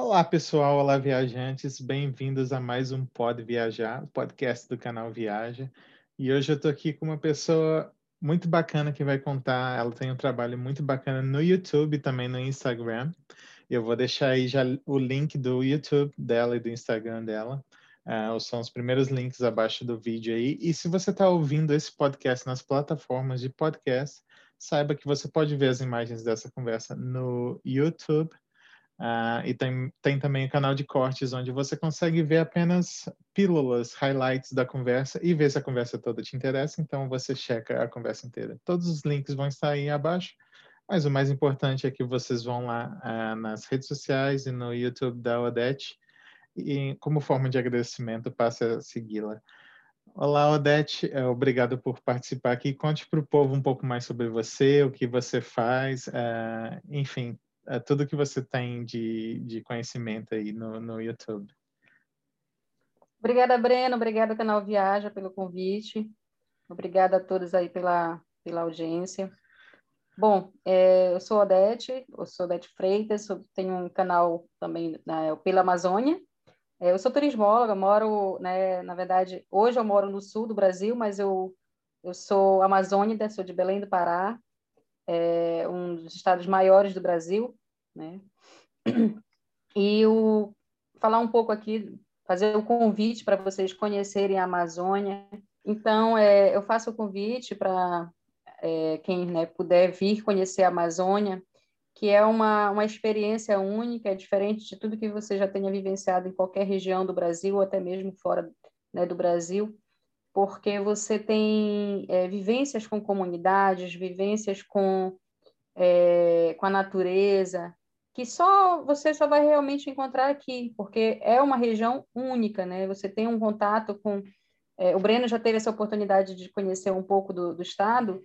Olá, pessoal. Olá, viajantes. Bem-vindos a mais um Pode Viajar, podcast do canal Viaja. E hoje eu estou aqui com uma pessoa muito bacana que vai contar. Ela tem um trabalho muito bacana no YouTube também no Instagram. Eu vou deixar aí já o link do YouTube dela e do Instagram dela. Uh, são os primeiros links abaixo do vídeo aí. E se você está ouvindo esse podcast nas plataformas de podcast, saiba que você pode ver as imagens dessa conversa no YouTube Uh, e tem, tem também o canal de cortes, onde você consegue ver apenas pílulas, highlights da conversa e ver se a conversa toda te interessa. Então você checa a conversa inteira. Todos os links vão estar aí abaixo, mas o mais importante é que vocês vão lá uh, nas redes sociais e no YouTube da Odete e, como forma de agradecimento, passe a segui-la. Olá, Odete, é, obrigado por participar aqui. Conte para o povo um pouco mais sobre você, o que você faz, uh, enfim, é, tudo que você tem de, de conhecimento aí no, no YouTube. Obrigada, Breno. Obrigada, Canal Viaja, pelo convite. Obrigada a todos aí pela, pela audiência. Bom, é, eu sou Odete, eu sou Odete Freitas, tenho um canal também né, pela Amazônia. É, eu sou turismóloga, moro, né, na verdade, hoje eu moro no sul do Brasil, mas eu, eu sou amazônida, sou de Belém do Pará, é um dos estados maiores do Brasil, né? E o, falar um pouco aqui, fazer o convite para vocês conhecerem a Amazônia. Então, é, eu faço o convite para é, quem né, puder vir conhecer a Amazônia, que é uma, uma experiência única, é diferente de tudo que você já tenha vivenciado em qualquer região do Brasil, ou até mesmo fora né, do Brasil porque você tem é, vivências com comunidades, vivências com, é, com a natureza, que só você só vai realmente encontrar aqui, porque é uma região única, né? Você tem um contato com. É, o Breno já teve essa oportunidade de conhecer um pouco do, do estado,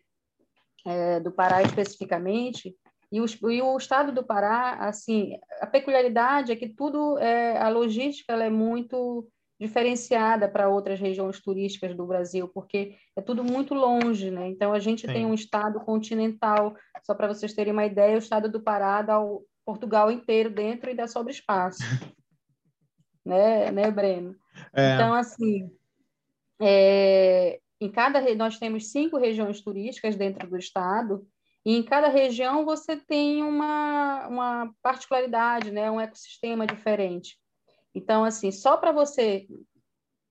é, do Pará especificamente, e o, e o, estado do Pará, assim, a peculiaridade é que tudo, é, a logística ela é muito diferenciada para outras regiões turísticas do Brasil, porque é tudo muito longe, né? Então a gente Sim. tem um estado continental, só para vocês terem uma ideia, o estado do Pará dá o Portugal inteiro dentro e dá sobre espaço. né, né, Breno? É. Então assim, é, em cada nós temos cinco regiões turísticas dentro do estado e em cada região você tem uma, uma particularidade, né, um ecossistema diferente. Então, assim, só para você,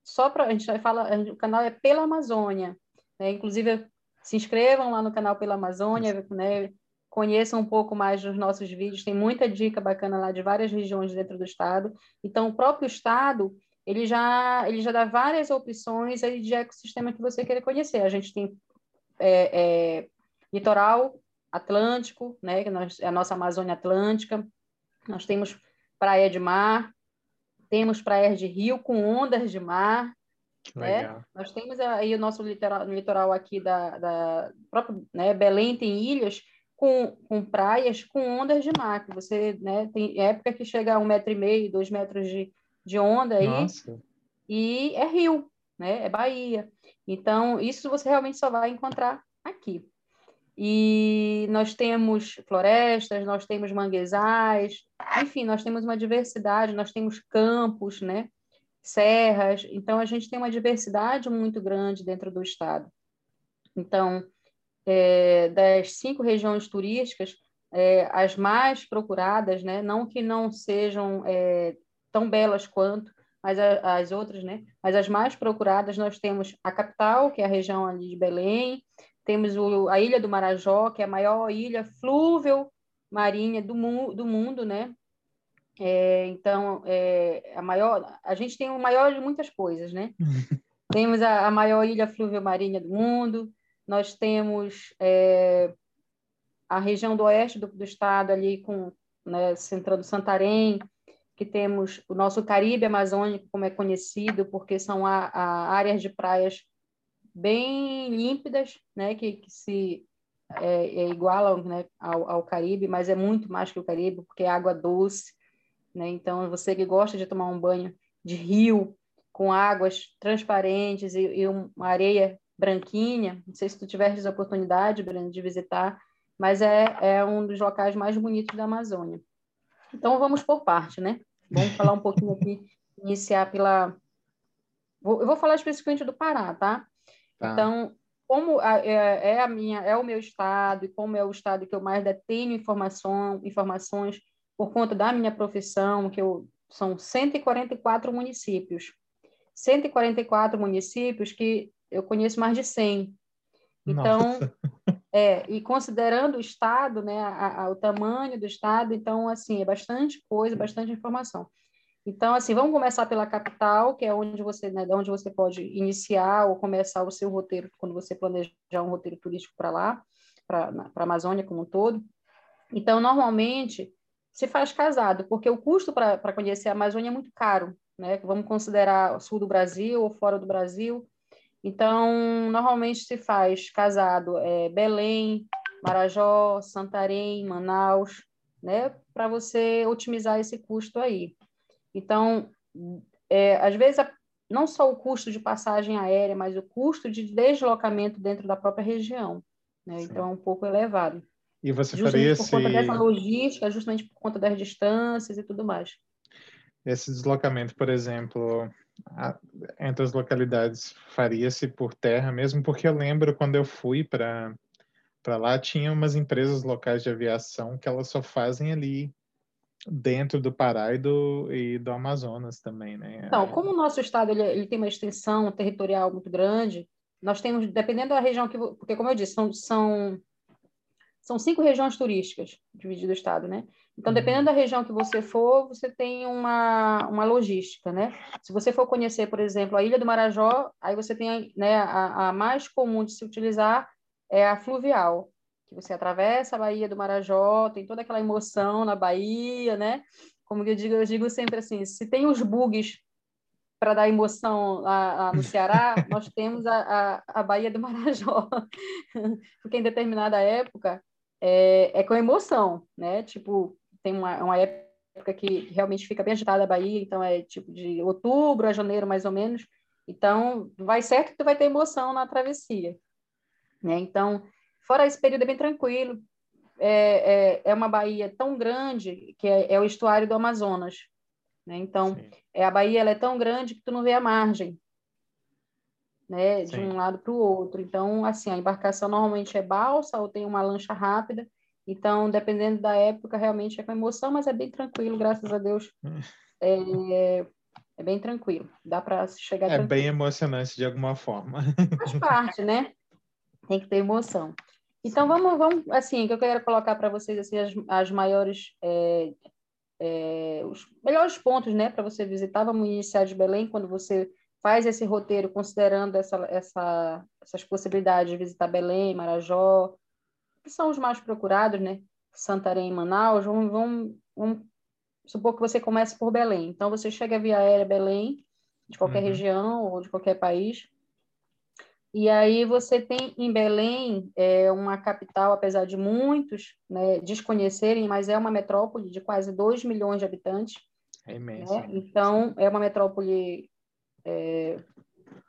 só para a gente vai falar, o canal é pela Amazônia, né? Inclusive, se inscrevam lá no canal pela Amazônia, né? Conheçam um pouco mais dos nossos vídeos, tem muita dica bacana lá de várias regiões dentro do estado. Então, o próprio estado, ele já, ele já dá várias opções aí de ecossistema que você queira conhecer. A gente tem é, é, litoral atlântico, né? Que nós, é a nossa Amazônia Atlântica. Nós temos praia de mar, temos praias de rio com ondas de mar. Né? Nós temos aí o nosso litoral, litoral aqui da, da própria, né, Belém tem ilhas com, com praias com ondas de mar, que você né, tem época que chega a um metro e meio, dois metros de, de onda aí, Nossa. e é rio, né? É Bahia. Então, isso você realmente só vai encontrar aqui. E nós temos florestas, nós temos manguezais, enfim, nós temos uma diversidade, nós temos campos, né? serras, então a gente tem uma diversidade muito grande dentro do estado. Então, é, das cinco regiões turísticas, é, as mais procuradas, né? não que não sejam é, tão belas quanto, mas a, as outras, né? Mas as mais procuradas nós temos a capital, que é a região ali de Belém, temos o, a Ilha do Marajó, que é a maior ilha flúvel marinha do, mu do mundo, né? É, então, é, a maior, a gente tem o maior de muitas coisas, né? temos a, a, maior ilha flúvel marinha do mundo, nós temos é, a região do oeste do, do estado ali com, né, centrando Santarém, que temos o nosso Caribe Amazônico, como é conhecido, porque são a, a áreas de praias bem límpidas, né, que, que se é, é igualam né, ao, ao, Caribe, mas é muito mais que o Caribe, porque é água doce, né? Então, você que gosta de tomar um banho de rio com águas transparentes e, e uma areia branquinha, não sei se tu tiveres a oportunidade, Breno, de visitar, mas é, é um dos locais mais bonitos da Amazônia. Então, vamos por parte, né? Vamos falar um pouquinho aqui, iniciar pela. Eu vou falar especificamente do Pará, tá? Tá. Então, como é, é, a minha, é o meu estado e como é o estado que eu mais detenho informação, informações por conta da minha profissão, que eu, são 144 municípios. 144 municípios que eu conheço mais de 100. Então, é, e considerando o estado, né, a, a, o tamanho do estado, então, assim, é bastante coisa, bastante informação. Então, assim, vamos começar pela capital, que é onde você, né, onde você pode iniciar ou começar o seu roteiro quando você planejar um roteiro turístico para lá, para a Amazônia como um todo. Então, normalmente, se faz casado, porque o custo para conhecer a Amazônia é muito caro, né? Vamos considerar o sul do Brasil ou fora do Brasil. Então, normalmente se faz casado é, Belém, Marajó, Santarém, Manaus, né? Para você otimizar esse custo aí. Então, é, às vezes, não só o custo de passagem aérea, mas o custo de deslocamento dentro da própria região. Né? Então, é um pouco elevado. E você justamente faria esse... por conta dessa logística, justamente por conta das distâncias e tudo mais. Esse deslocamento, por exemplo, entre as localidades, faria-se por terra mesmo? Porque eu lembro quando eu fui para lá tinha umas empresas locais de aviação que elas só fazem ali dentro do Pará e do, e do Amazonas também, né? Então, como o nosso estado ele, ele tem uma extensão territorial muito grande, nós temos, dependendo da região que, porque como eu disse, são, são são cinco regiões turísticas divididas o estado, né? Então, uhum. dependendo da região que você for, você tem uma, uma logística, né? Se você for conhecer, por exemplo, a Ilha do Marajó, aí você tem né, a, a mais comum de se utilizar é a fluvial, que você atravessa a Baía do Marajó, tem toda aquela emoção na Bahia, né? Como eu digo, eu digo sempre assim, se tem os bugs para dar emoção lá, lá, no Ceará, nós temos a, a, a Baía do Marajó, porque em determinada época é, é com emoção, né? Tipo, tem uma, uma época que realmente fica bem agitada a Bahia, então é tipo de outubro a janeiro, mais ou menos. Então, vai certo que tu vai ter emoção na travessia, né? Então, fora esse período é bem tranquilo, é, é, é uma baía tão grande que é, é o estuário do Amazonas, né? Então, é, a baía ela é tão grande que tu não vê a margem, né, de um lado para o outro. Então, assim, a embarcação normalmente é balsa ou tem uma lancha rápida. Então, dependendo da época, realmente é com emoção, mas é bem tranquilo, graças a Deus. É, é bem tranquilo, dá para chegar. É tranquilo. bem emocionante de alguma forma. Faz parte, né? Tem que ter emoção. Então, vamos, vamos assim, que eu quero colocar para vocês assim, as, as maiores, é, é, os melhores pontos, né, para você visitar. Vamos iniciar de Belém, quando você faz esse roteiro considerando essa, essa, essas possibilidades de visitar Belém, Marajó, que são os mais procurados, né? Santarém e Manaus, vamos, vamos, vamos supor que você comece por Belém. Então, você chega via aérea Belém, de qualquer uhum. região ou de qualquer país, e aí você tem em Belém é, uma capital, apesar de muitos né, desconhecerem, mas é uma metrópole de quase 2 milhões de habitantes. É imenso. Né? Então, é uma metrópole é,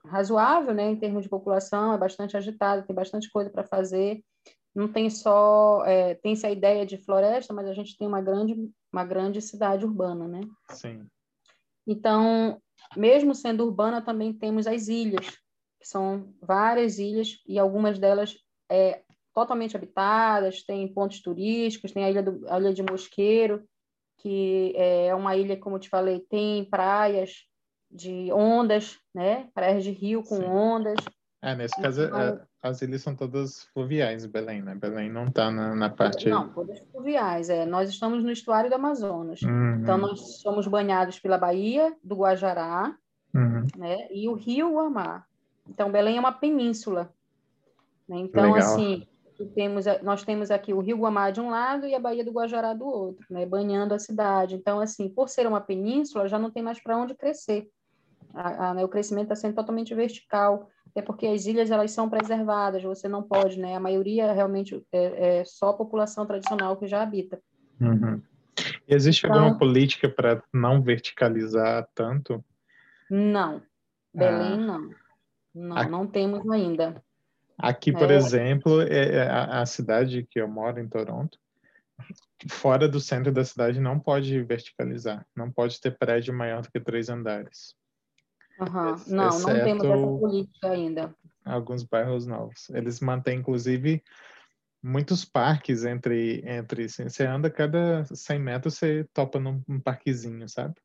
razoável, né, em termos de população, é bastante agitada, tem bastante coisa para fazer. Não tem só, é, tem-se a ideia de floresta, mas a gente tem uma grande, uma grande cidade urbana, né? Sim. Então, mesmo sendo urbana, também temos as ilhas, que são várias ilhas e algumas delas é, totalmente habitadas, tem pontos turísticos, tem a ilha, do, a ilha de Mosqueiro, que é uma ilha, como eu te falei, tem praias de ondas, né? Praias de rio com Sim. ondas. É, nesse caso, então, é, as ilhas são todas fluviais, Belém, né? Belém não está na, na, parte... Não, todas fluviais, é. Nós estamos no estuário do Amazonas. Uhum. Então, nós somos banhados pela Baía do Guajará, uhum. né? E o rio Guamá. Então, Belém é uma península. Né? Então, Legal. assim, temos, nós temos aqui o rio Guamá de um lado e a Baía do Guajará do outro, né? Banhando a cidade. Então, assim, por ser uma península, já não tem mais para onde crescer a, a, né, o crescimento está sendo totalmente vertical, é porque as ilhas elas são preservadas, você não pode, né? A maioria realmente é, é só a população tradicional que já habita. Uhum. Existe então, alguma política para não verticalizar tanto? Não, Belém ah. não, não, a... não temos ainda. Aqui, por é... exemplo, é, é a, a cidade que eu moro, em Toronto, fora do centro da cidade não pode verticalizar, não pode ter prédio maior do que três andares. Uhum. Não, não temos essa política ainda. Alguns bairros novos. Eles mantêm, inclusive, muitos parques entre entre assim, você anda cada 100 metros você topa num, num parquezinho sabe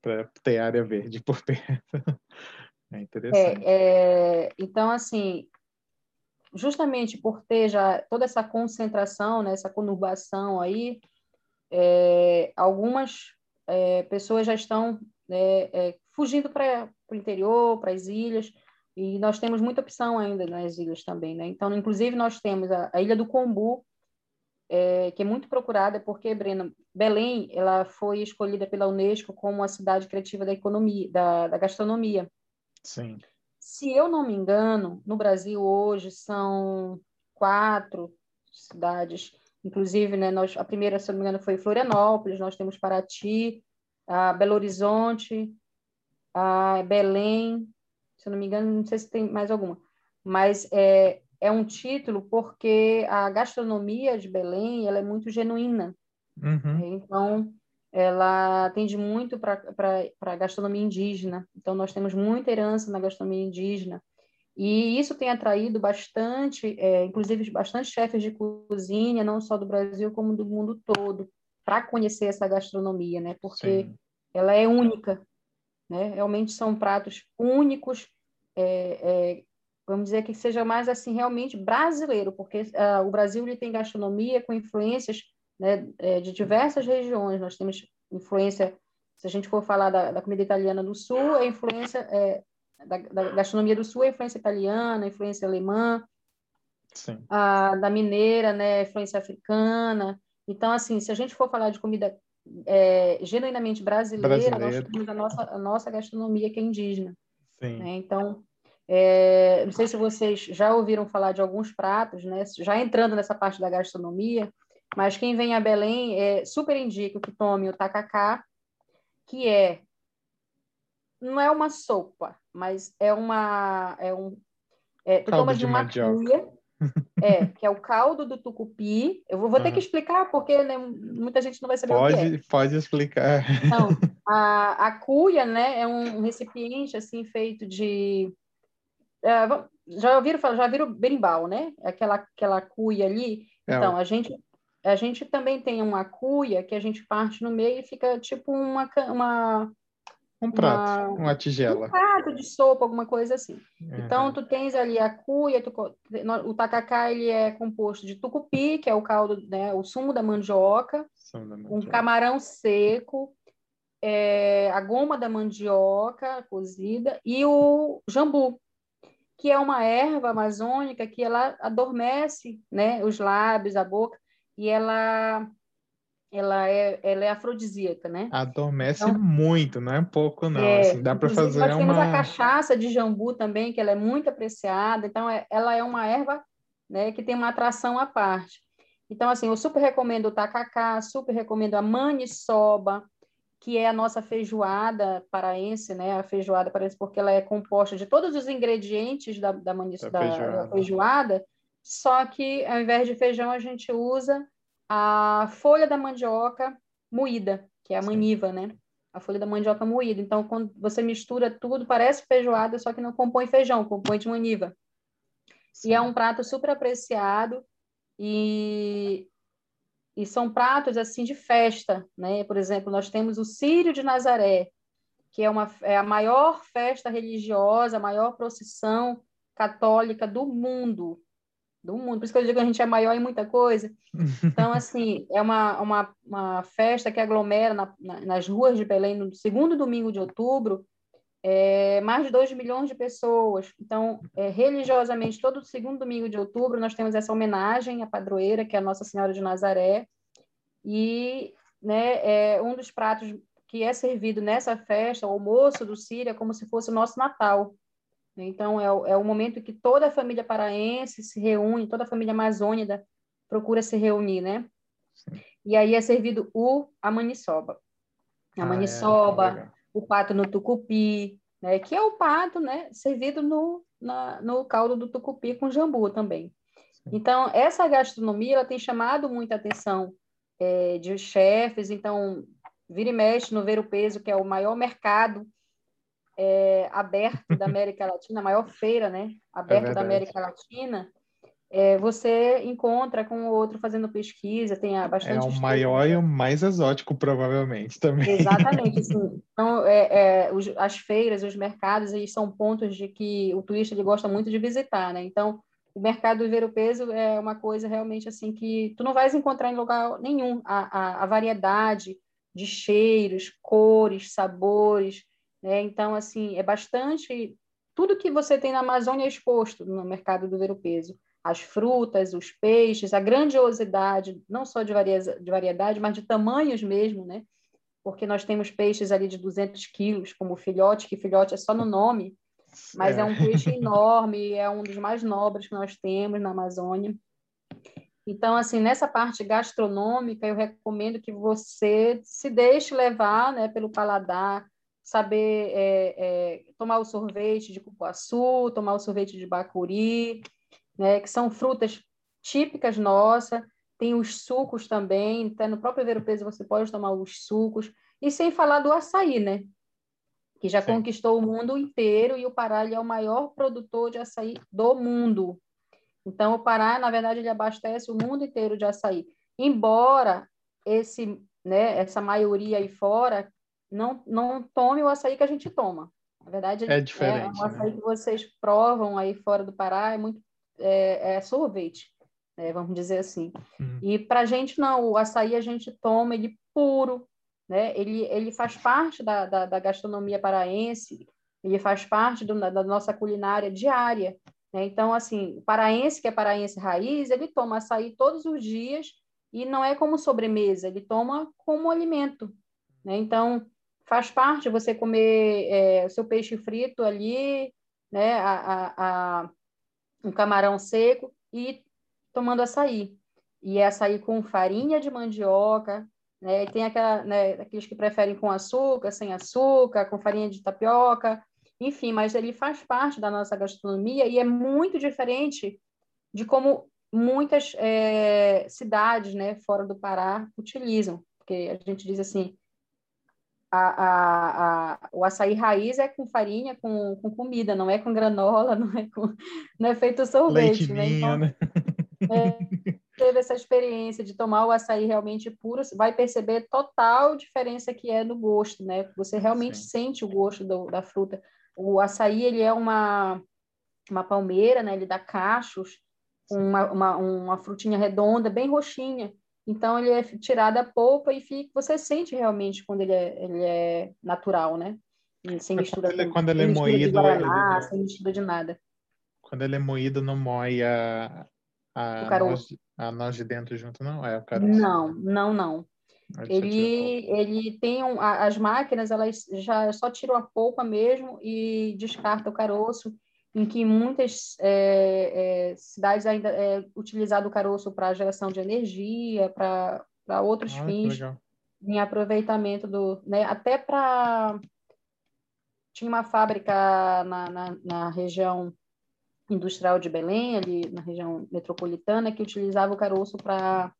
para ter área verde por perto é interessante é, é, então assim justamente por ter já toda essa concentração né, essa conurbação aí é, algumas é, pessoas já estão né, é, fugindo para o interior para as ilhas e nós temos muita opção ainda nas ilhas também, né? Então, inclusive, nós temos a, a Ilha do Combu, é, que é muito procurada, porque, Breno, Belém ela foi escolhida pela Unesco como a cidade criativa da economia, da, da gastronomia. Sim. Se eu não me engano, no Brasil hoje são quatro cidades, inclusive, né, nós, a primeira, se não me engano, foi Florianópolis, nós temos Paraty, a Belo Horizonte, a Belém, se eu não me engano, não sei se tem mais alguma, mas é, é um título porque a gastronomia de Belém ela é muito genuína. Uhum. Então, ela atende muito para a gastronomia indígena. Então, nós temos muita herança na gastronomia indígena. E isso tem atraído bastante, é, inclusive bastante chefes de cozinha, não só do Brasil, como do mundo todo, para conhecer essa gastronomia, né? Porque Sim. ela é única. Né? Realmente são pratos únicos, é, é, vamos dizer que seja mais assim realmente brasileiro, porque uh, o Brasil ele tem gastronomia com influências né, é, de diversas regiões. Nós temos influência, se a gente for falar da, da comida italiana do Sul, a influência é, da, da, gastronomia do Sul é influência italiana, influência alemã, a, da mineira, né, influência africana. Então, assim, se a gente for falar de comida é, genuinamente brasileira, nós temos a nossa, a nossa gastronomia que é indígena. Né? Então, é, não sei se vocês já ouviram falar de alguns pratos, né? já entrando nessa parte da gastronomia, mas quem vem a Belém é, super indica que tome o tacacá, que é não é uma sopa, mas é uma é um é, tu tomas de uma cuia, é, que é o caldo do tucupi. Eu vou, vou uhum. ter que explicar, porque né, muita gente não vai saber pode, o que é. Pode explicar. Então, a, a cuia, né, é um recipiente, assim, feito de... Uh, já ouviram falar, já viram berimbau, né? Aquela, aquela cuia ali. É, então, a gente, a gente também tem uma cuia que a gente parte no meio e fica tipo uma, uma um prato, uma, uma tigela. Um prato de sopa, alguma coisa assim. Uhum. Então, tu tens ali a cuia, tu, o tacacá, ele é composto de tucupi, que é o caldo, né, o sumo da mandioca, sumo da mandioca. um camarão seco, é, a goma da mandioca cozida e o jambu, que é uma erva amazônica que ela adormece né, os lábios, a boca, e ela ela é, ela é afrodisíaca, né? Adormece então, muito, não é pouco não, é, assim, dá para fazer nós uma... temos a cachaça de jambu também, que ela é muito apreciada, então é, ela é uma erva né, que tem uma atração à parte. Então, assim, eu super recomendo o tacacá, super recomendo a maniçoba, que é a nossa feijoada paraense, né? A feijoada paraense, porque ela é composta de todos os ingredientes da, da, maniço, da, feijoada. da feijoada, só que ao invés de feijão a gente usa a folha da mandioca moída, que é a maniva, né? A folha da mandioca moída. Então, quando você mistura tudo, parece feijoada, só que não compõe feijão, compõe de maniva. Sim. E é um prato super apreciado e, e são pratos assim de festa, né? Por exemplo, nós temos o Círio de Nazaré, que é, uma, é a maior festa religiosa, a maior procissão católica do mundo do mundo. Por isso que eu digo que a gente é maior em muita coisa. Então, assim, é uma, uma, uma festa que aglomera na, na, nas ruas de Belém no segundo domingo de outubro é, mais de 2 milhões de pessoas. Então, é, religiosamente, todo segundo domingo de outubro, nós temos essa homenagem à padroeira, que é a Nossa Senhora de Nazaré. E né, é um dos pratos que é servido nessa festa, o almoço do Síria, é como se fosse o nosso Natal. Então, é o, é o momento que toda a família paraense se reúne, toda a família amazônica procura se reunir, né? E aí é servido o a maniçoba. A ah, maniçoba, é, o pato no tucupi, né? Que é o pato, né? Servido no, na, no caldo do tucupi com jambu também. Sim. Então, essa gastronomia ela tem chamado muita atenção é, de chefes, então vira e mexe no Ver o Peso, que é o maior mercado é, aberto da América Latina, a maior feira né, aberta é da América Latina, é, você encontra com o outro fazendo pesquisa, tem bastante... É o maior e o mais exótico, provavelmente, também. Exatamente, assim, então, é, é, os, as feiras, os mercados, eles são pontos de que o turista ele gosta muito de visitar, né? Então, o mercado do ver o peso é uma coisa realmente assim que tu não vais encontrar em lugar nenhum, a, a, a variedade de cheiros, cores, sabores, né? Então, assim, é bastante... Tudo que você tem na Amazônia é exposto no mercado do ver o peso as frutas, os peixes, a grandiosidade, não só de, de variedade, mas de tamanhos mesmo, né? Porque nós temos peixes ali de 200 quilos, como filhote, que filhote é só no nome, mas é, é um peixe enorme, é um dos mais nobres que nós temos na Amazônia. Então, assim, nessa parte gastronômica, eu recomendo que você se deixe levar né, pelo paladar, saber é, é, tomar o sorvete de cupuaçu, tomar o sorvete de bacuri, né, que são frutas típicas nossas, tem os sucos também, até no próprio Ver Peso você pode tomar os sucos, e sem falar do açaí, né? Que já Sim. conquistou o mundo inteiro e o Pará é o maior produtor de açaí do mundo. Então, o Pará, na verdade, ele abastece o mundo inteiro de açaí. Embora esse, né, essa maioria aí fora não, não tome o açaí que a gente toma. Na verdade, é diferente. É, o açaí né? que vocês provam aí fora do Pará é muito é, é sorvete, né, vamos dizer assim. Uhum. E para a gente não, o açaí a gente toma ele puro, né? Ele, ele faz parte da, da, da gastronomia paraense, ele faz parte do, da nossa culinária diária. Né? Então, assim, o paraense, que é paraense raiz, ele toma açaí todos os dias e não é como sobremesa, ele toma como alimento. Né? Então, faz parte você comer é, o seu peixe frito ali, né? a, a, a um camarão seco e tomando açaí. E é açaí com farinha de mandioca, né? Tem aquela, né, aqueles que preferem com açúcar, sem açúcar, com farinha de tapioca, enfim, mas ele faz parte da nossa gastronomia e é muito diferente de como muitas é, cidades, né, fora do Pará utilizam, porque a gente diz assim, a, a, a, o açaí raiz é com farinha, com, com comida, não é com granola, não é, com, não é feito sorvete. né? Então, né? É, teve essa experiência de tomar o açaí realmente puro, vai perceber total diferença que é no gosto, né? Você realmente Sim. sente o gosto do, da fruta. O açaí, ele é uma, uma palmeira, né? Ele dá cachos, uma, uma, uma frutinha redonda, bem roxinha. Então, ele é tirado a polpa e fica, você sente realmente quando ele é, ele é natural, né? Sem mistura, quando ele, quando ele é moído, guaraná, ele... sem mistura de nada. Quando ele é moído, não moe a, a, noz, a noz de dentro junto, não? É o caroço. Não, não, não. Ele, ele tem um, as máquinas, elas já só tiram a polpa mesmo e descarta o caroço em que muitas é, é, cidades ainda é utilizado o caroço para geração de energia, para outros ah, fins, em aproveitamento do, né, até para tinha uma fábrica na, na, na, região industrial de Belém, ali na região metropolitana, que utilizava o caroço para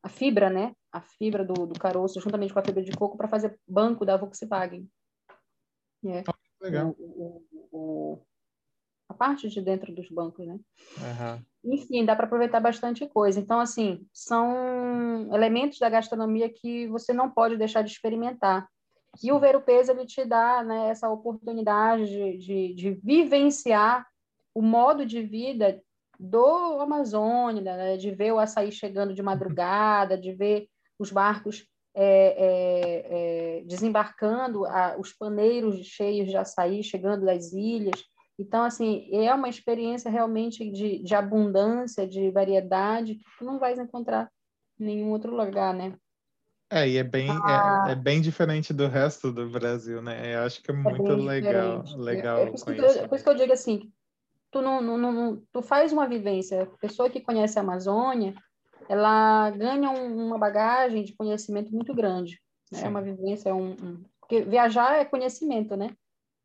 a fibra, né? A fibra do, do caroço, juntamente com a fibra de coco, para fazer banco da Volkswagen. É. legal. O, o, o, a parte de dentro dos bancos, né? Uhum. Enfim, dá para aproveitar bastante coisa. Então, assim, são elementos da gastronomia que você não pode deixar de experimentar. E o Ver o Peso, ele te dá né, essa oportunidade de, de, de vivenciar o modo de vida do Amazônia, né? de ver o açaí chegando de madrugada, de ver os barcos é, é, é, desembarcando, a, os paneiros cheios de açaí chegando das ilhas, então, assim, é uma experiência realmente de, de abundância, de variedade, que tu não vais encontrar em nenhum outro lugar, né? É, e é bem, ah, é, é, bem diferente do resto do Brasil, né? Eu acho que é, é muito é legal, legal é, por, isso eu, por isso que eu digo assim, tu não, não, não, tu faz uma vivência, a pessoa que conhece a Amazônia, ela ganha um, uma bagagem de conhecimento muito grande, né? É uma vivência, é um, um, porque viajar é conhecimento, né?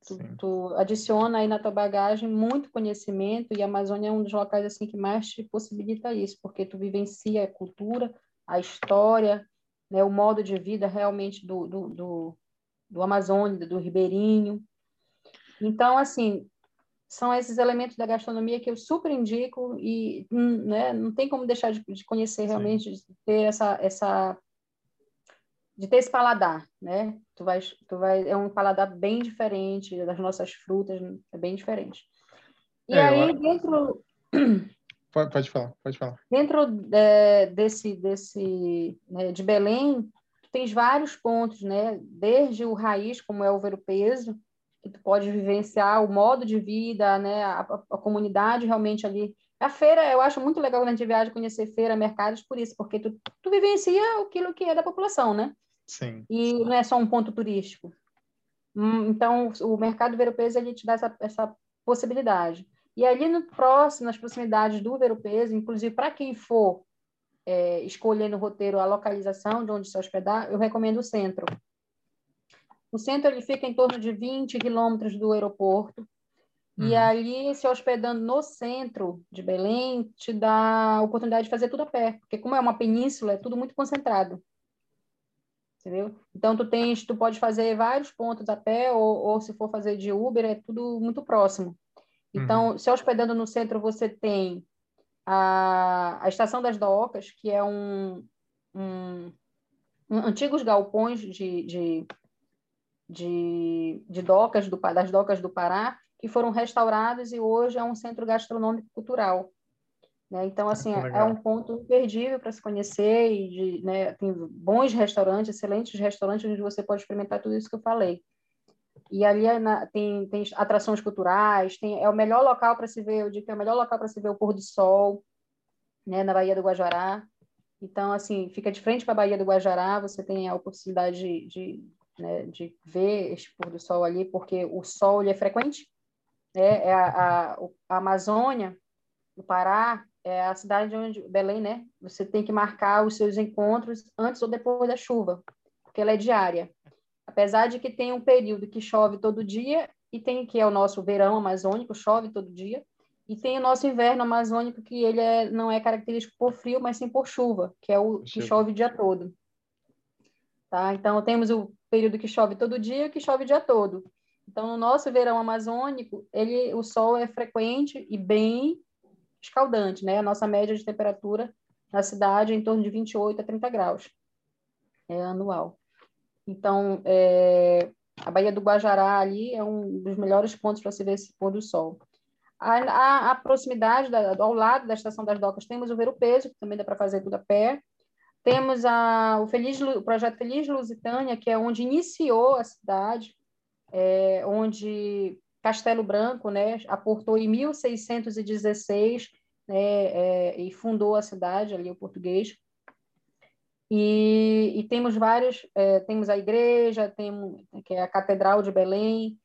Tu, tu, adiciona aí na tua bagagem muito conhecimento e a Amazônia é um dos locais assim que mais te possibilita isso, porque tu vivencia a cultura, a história, né, o modo de vida realmente do, do, do, do Amazônia, do Ribeirinho. Então, assim, são esses elementos da gastronomia que eu super indico e hum, né, não tem como deixar de, de conhecer realmente, Sim. de ter essa, essa de ter esse paladar, né? Tu vai, tu vai, é um paladar bem diferente das nossas frutas, é bem diferente. E é, aí eu... dentro pode, pode falar, pode falar. Dentro é, desse desse né, de Belém, tu tens vários pontos, né? Desde o raiz, como é o ver o peso, que tu pode vivenciar o modo de vida, né? A, a, a comunidade realmente ali a feira, eu acho muito legal quando a gente viaja conhecer feira, mercados, por isso, porque tu, tu vivencia aquilo que é da população, né? Sim. E não é só um ponto turístico. Hum, então, o mercado Veropeso ele te dá essa, essa possibilidade. E ali no próximo, nas proximidades do Veropeso, inclusive para quem for é, escolher no roteiro a localização de onde se hospedar, eu recomendo o centro. O centro ele fica em torno de 20 quilômetros do aeroporto. Uhum. E ali, se hospedando no centro de Belém, te dá a oportunidade de fazer tudo a pé. Porque como é uma península, é tudo muito concentrado entendeu? Então tu tens, tu pode fazer vários pontos a pé ou, ou se for fazer de Uber é tudo muito próximo. Então, uhum. se hospedando no centro você tem a, a estação das docas, que é um, um, um antigos galpões de, de, de, de docas do, das docas do Pará que foram restaurados e hoje é um centro gastronômico cultural. Né? Então, assim, é, é um ponto imperdível para se conhecer e de, né, tem bons restaurantes, excelentes restaurantes onde você pode experimentar tudo isso que eu falei. E ali é na, tem, tem atrações culturais, tem, é o melhor local para se ver, eu digo que é o melhor local para se ver o pôr do sol, né, na Baía do Guajará. Então, assim, fica de frente para a Baía do Guajará, você tem a oportunidade de, de, né, de ver esse pôr do sol ali, porque o sol ele é frequente, né? é a, a, a Amazônia, o Pará, é a cidade onde Belém, né? Você tem que marcar os seus encontros antes ou depois da chuva, porque ela é diária. Apesar de que tem um período que chove todo dia e tem que é o nosso verão amazônico, chove todo dia, e tem o nosso inverno amazônico que ele é, não é característico por frio, mas sim por chuva, que é o que chove o dia todo. Tá? Então temos o período que chove todo dia e que chove o dia todo. Então no nosso verão amazônico, ele o sol é frequente e bem escaldante, né? A nossa média de temperatura na cidade é em torno de 28 a 30 graus, é anual. Então, é, a Baía do Guajará ali é um dos melhores pontos para se ver esse pôr do sol. A, a, a proximidade, da, ao lado da Estação das Docas, temos o Ver o Peso, que também dá para fazer tudo a pé. Temos a, o, Feliz, o projeto Feliz Lusitânia, que é onde iniciou a cidade, é, onde Castelo Branco, né, aportou em 1616 né, é, e fundou a cidade ali, o português. E, e temos vários, é, temos a igreja, temos que é a Catedral de Belém,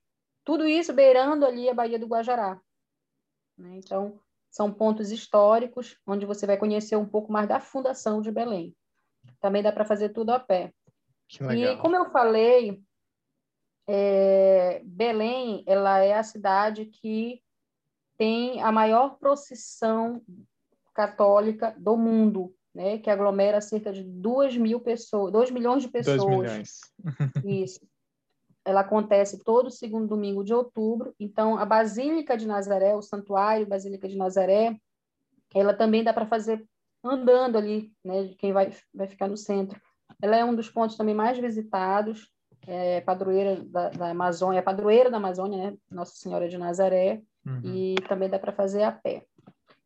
tudo isso beirando ali a Baía do Guajará. Né? Então, são pontos históricos onde você vai conhecer um pouco mais da fundação de Belém. Também dá para fazer tudo a pé. E como eu falei, é, Belém ela é a cidade que tem a maior procissão católica do mundo, né, que aglomera cerca de 2 mil pessoas, 2 milhões de pessoas. 2 milhões. Isso. Ela acontece todo segundo domingo de outubro. Então, a Basílica de Nazaré, o Santuário Basílica de Nazaré, ela também dá para fazer andando ali, né, quem vai, vai ficar no centro. Ela é um dos pontos também mais visitados é padroeira da, da Amazônia, é padroeira da Amazônia, né? Nossa Senhora de Nazaré, uhum. e também dá para fazer a pé.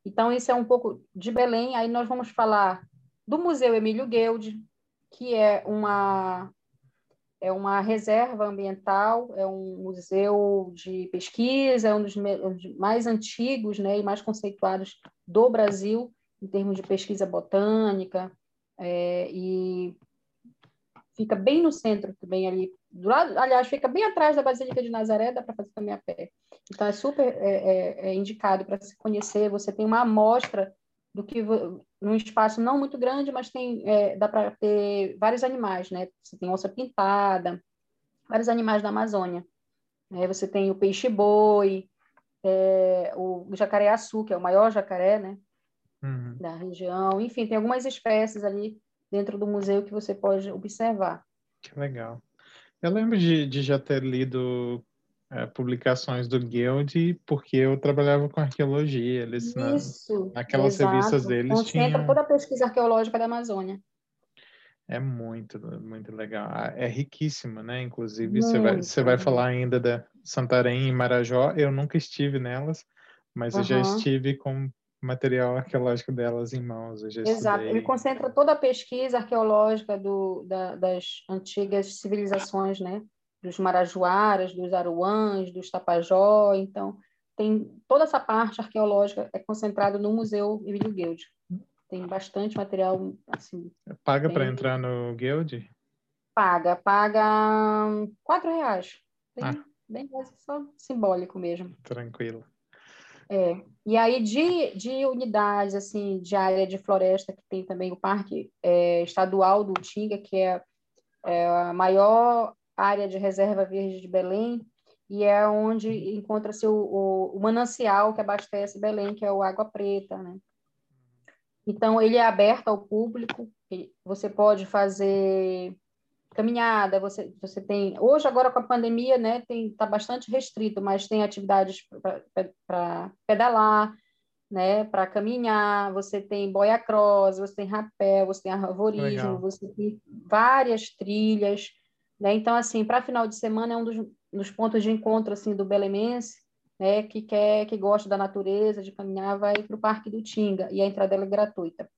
Então, isso é um pouco de Belém. Aí nós vamos falar do Museu Emílio Guild, que é uma, é uma reserva ambiental, é um museu de pesquisa, é um dos mais antigos né, e mais conceituados do Brasil, em termos de pesquisa botânica, é, e fica bem no centro também ali, do lado, aliás, fica bem atrás da Basílica de Nazaré, dá para fazer também a pé. Então é super é, é, é indicado para se conhecer. Você tem uma amostra do que num espaço não muito grande, mas tem é, dá para ter vários animais, né? Você tem onça pintada, vários animais da Amazônia. Né? Você tem o peixe boi, é, o jacaré-açu, que é o maior jacaré, né? Uhum. Da região. Enfim, tem algumas espécies ali dentro do museu que você pode observar. Que legal. Eu lembro de, de já ter lido é, publicações do Guild, porque eu trabalhava com arqueologia. Eles, Isso, na, naquelas exato. revistas deles Concentra tinham... toda a pesquisa arqueológica da Amazônia. É muito, muito legal. Ah, é riquíssimo, né? Inclusive, você vai, você vai falar ainda da Santarém e Marajó. Eu nunca estive nelas, mas uhum. eu já estive com material arqueológico delas em mãos. Exato. Ele concentra toda a pesquisa arqueológica do, da, das antigas civilizações, né? Dos Marajoaras, dos Aruãs, dos Tapajó. Então, tem toda essa parte arqueológica é concentrada no Museu Emílio Guild. Tem bastante material assim. Paga para entrar no Guild? Paga, paga quatro reais. Bem, ah. bem só simbólico mesmo. Tranquilo. É. E aí, de, de unidades, assim, de área de floresta, que tem também o Parque é, Estadual do Utinga, que é, é, a maior área de reserva verde de Belém, e é onde encontra-se o, o, o, manancial que abastece Belém, que é o Água Preta, né? Então, ele é aberto ao público, você pode fazer caminhada, você, você tem... Hoje, agora com a pandemia, né, está bastante restrito, mas tem atividades para pedalar, né, para caminhar, você tem boia cross, você tem rapel, você tem arvorismo, Legal. você tem várias trilhas, né? Então, assim, para final de semana é um dos, dos pontos de encontro, assim, do belemense, né, que quer, que gosta da natureza, de caminhar, vai para o Parque do Tinga, e a entrada é gratuita.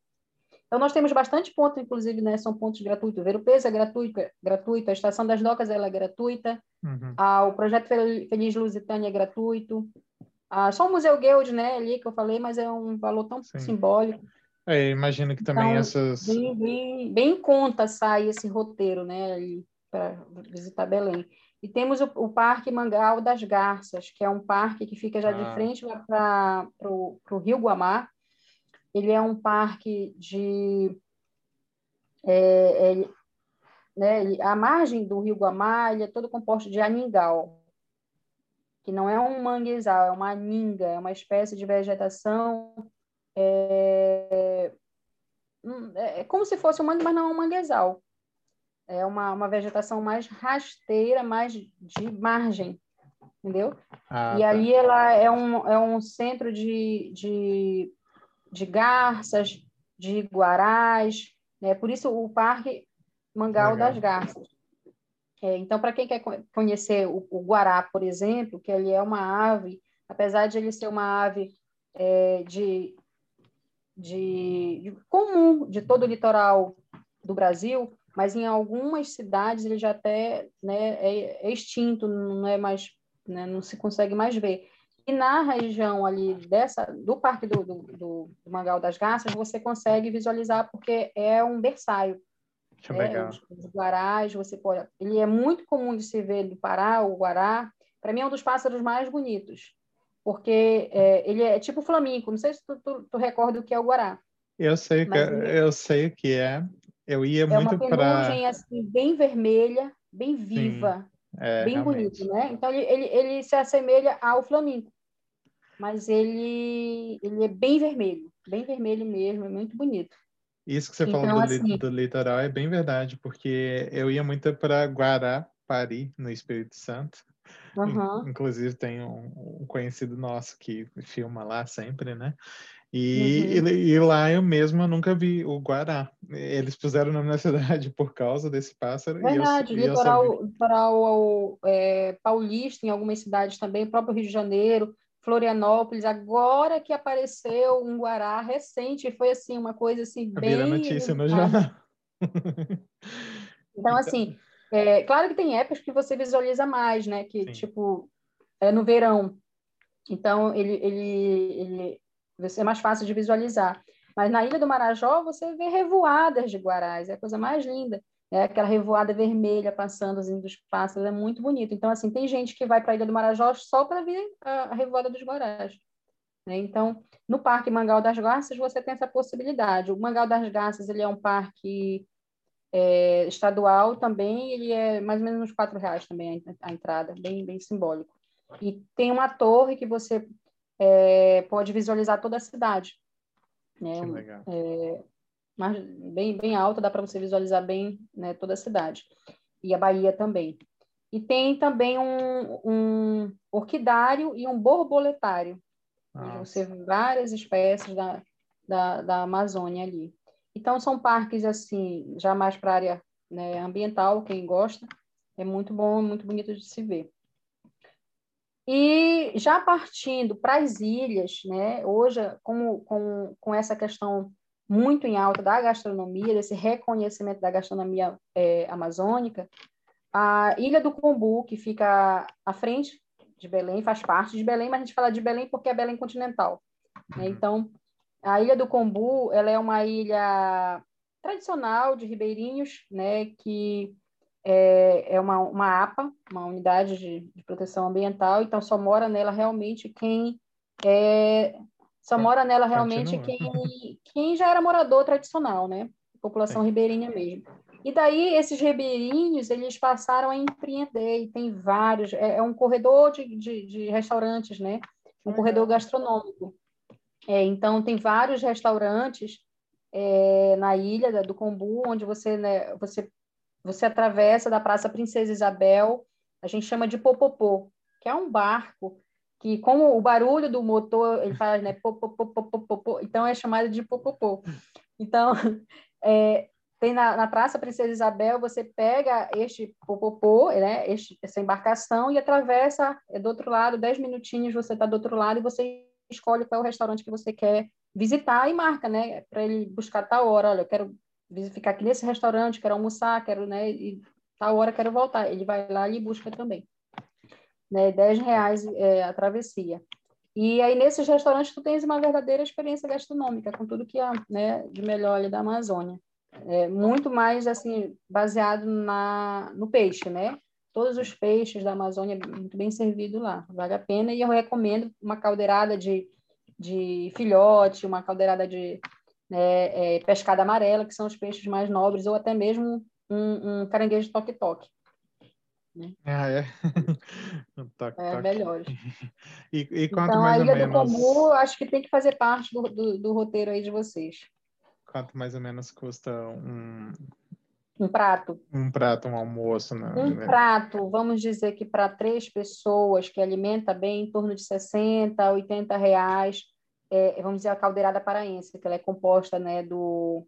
Então, nós temos bastante pontos, inclusive, né, são pontos gratuitos. Ver o peso é gratuito, gratuito, a Estação das Docas ela é gratuita, uhum. ah, o Projeto Feliz Lusitânia é gratuito, ah, só o Museu Guild, né, ali que eu falei, mas é um valor tão Sim. simbólico. É, imagino que também então, essas... Bem, bem, bem em conta sai esse roteiro, né, para visitar Belém. E temos o, o, Parque Mangal das Garças, que é um parque que fica já ah. de frente para o Rio Guamá. Ele é um parque de. É, é, né, a margem do Rio Guamá ele é todo composto de aningal, que não é um manguezal, é uma aninga, é uma espécie de vegetação. É, hum, é, é como se fosse um mangue, mas não é um manguezal é uma, uma vegetação mais rasteira, mais de margem, entendeu? Ah, e tá. ali ela é um, é um centro de, de, de garças, de guarás, né? por isso o Parque Mangal Legal. das Garças. É, então, para quem quer conhecer o, o, guará, por exemplo, que ele é uma ave, apesar de ele ser uma ave é, de, de, de comum de todo o litoral do Brasil, mas em algumas cidades ele já até né, é, é extinto, não é mais, né, não se consegue mais ver. E na região ali dessa do Parque do, do, do, do Mangal das Garças, você consegue visualizar porque é um berçáio. Que é, Os, os guarás, você pode. Ele é muito comum de se ver no Pará, o guará. Para mim é um dos pássaros mais bonitos, porque é, ele é tipo flamenco. Não sei se tu, tu, tu recorda o que é o guará. Eu sei que ele... eu sei o que é. Eu ia é muito para. É uma penugem assim, bem vermelha, bem viva, é, bem realmente. bonito, né? Então ele, ele, ele se assemelha ao flamenco, mas ele, ele é bem vermelho, bem vermelho mesmo, é muito bonito. Isso que você então, falou do, assim, do litoral é bem verdade, porque eu ia muito para Guarapari, no Espírito Santo. Uhum. Inclusive tem um, um, conhecido nosso que filma lá sempre, né? E, uhum. e, e, lá eu mesmo nunca vi o Guará. Eles puseram o nome na cidade por causa desse pássaro. Verdade, eu, litoral, litoral é, paulista, em algumas cidades também, próprio Rio de Janeiro, Florianópolis, agora que apareceu um Guará recente, foi assim, uma coisa assim, bem. Vira notícia no jornal. Então, assim, é, claro que tem épocas que você visualiza mais, né? Que, Sim. tipo, é no verão. Então, ele, ele, ele ser mais fácil de visualizar. Mas na Ilha do Marajó, você vê revoadas de guarás, é a coisa mais linda. É aquela revoada vermelha passando assim, dos pássaros, é muito bonito. Então, assim, tem gente que vai para a Ilha do Marajó só para ver a, revoada dos guarás. Né? Então, no Parque Mangal das Garças, você tem essa possibilidade. O Mangal das Garças, ele é um parque é, estadual também, ele é mais ou menos uns quatro reais também a, a entrada, bem, bem simbólico. E tem uma torre que você é, pode visualizar toda a cidade. Né? É, bem, bem alta, dá para você visualizar bem né, toda a cidade. E a Bahia também. E tem também um, um orquidário e um borboletário, você vê várias espécies da, da, da Amazônia ali. Então, são parques, assim, já mais para a área né, ambiental, quem gosta, é muito bom, muito bonito de se ver. E já partindo para as ilhas, né, hoje, com, com, com essa questão muito em alta da gastronomia, desse reconhecimento da gastronomia é, amazônica, a Ilha do Combu, que fica à frente de Belém, faz parte de Belém, mas a gente fala de Belém porque é Belém continental. Né? Uhum. Então, a Ilha do Combu, ela é uma ilha tradicional de ribeirinhos, né, que é, é uma, uma APA, uma unidade de, de, proteção ambiental, então só mora nela realmente quem é, só mora nela realmente quem, quem já era morador tradicional, né, população Sim. ribeirinha mesmo. E daí esses ribeirinhos eles passaram a empreender e tem vários, é, é um corredor de, de, de, restaurantes, né, um corredor gastronômico. É, então tem vários restaurantes é, na ilha do Combu, onde você, né, você você atravessa da Praça Princesa Isabel, a gente chama de popopô, que é um barco que, como o barulho do motor, ele faz, né, popopô, então é chamado de popopô. Então, é, tem na, na, Praça Princesa Isabel, você pega este popopô, né, este, essa embarcação, e atravessa é do outro lado, dez minutinhos você está do outro lado e você escolhe qual é o restaurante que você quer visitar e marca, né, para ele buscar tal hora. Olha, eu quero ficar aqui nesse restaurante, quero almoçar, quero, né, e tal hora quero voltar. Ele vai lá e busca também. Né, 10 reais é, a travessia. E aí, nesses restaurantes, tu tens uma verdadeira experiência gastronômica, com tudo que há né, de melhor ali da Amazônia. É, muito mais, assim, baseado na, no peixe, né? Todos os peixes da Amazônia, muito bem servido lá. Vale a pena. E eu recomendo uma caldeirada de, de filhote, uma caldeirada de né, é, pescada amarela, que são os peixes mais nobres, ou até mesmo um, um caranguejo toque-toque. Né? Ah, é? toque, é, melhores. E, e quanto então, mais a Ilha menos... do acho que tem que fazer parte do, do, do roteiro aí de vocês. Quanto mais ou menos custa um, um prato. Um prato, um almoço, né? Um prato, vamos dizer que para três pessoas que alimenta bem, em torno de 60, 80 reais é, vamos dizer, a caldeirada paraense, que ela é composta né, do,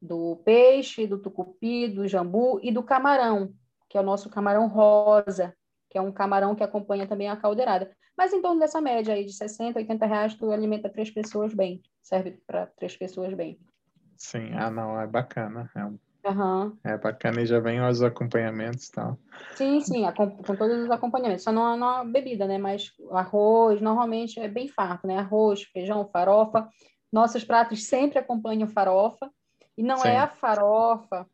do peixe, do tucupi, do jambu e do camarão, que é o nosso camarão rosa, que é um camarão que acompanha também a caldeirada. Mas em torno dessa média aí de 60, 80 reais, tu alimenta três pessoas bem, serve para três pessoas bem. Sim, ah não, é bacana, é um Uhum. É bacana e já vem os acompanhamentos e tal. Sim, sim, com, com, todos os acompanhamentos. Só não, não a bebida, né? Mas arroz, normalmente é bem farto, né? Arroz, feijão, farofa. Nossos pratos sempre acompanham farofa. E não sim. é a farofa,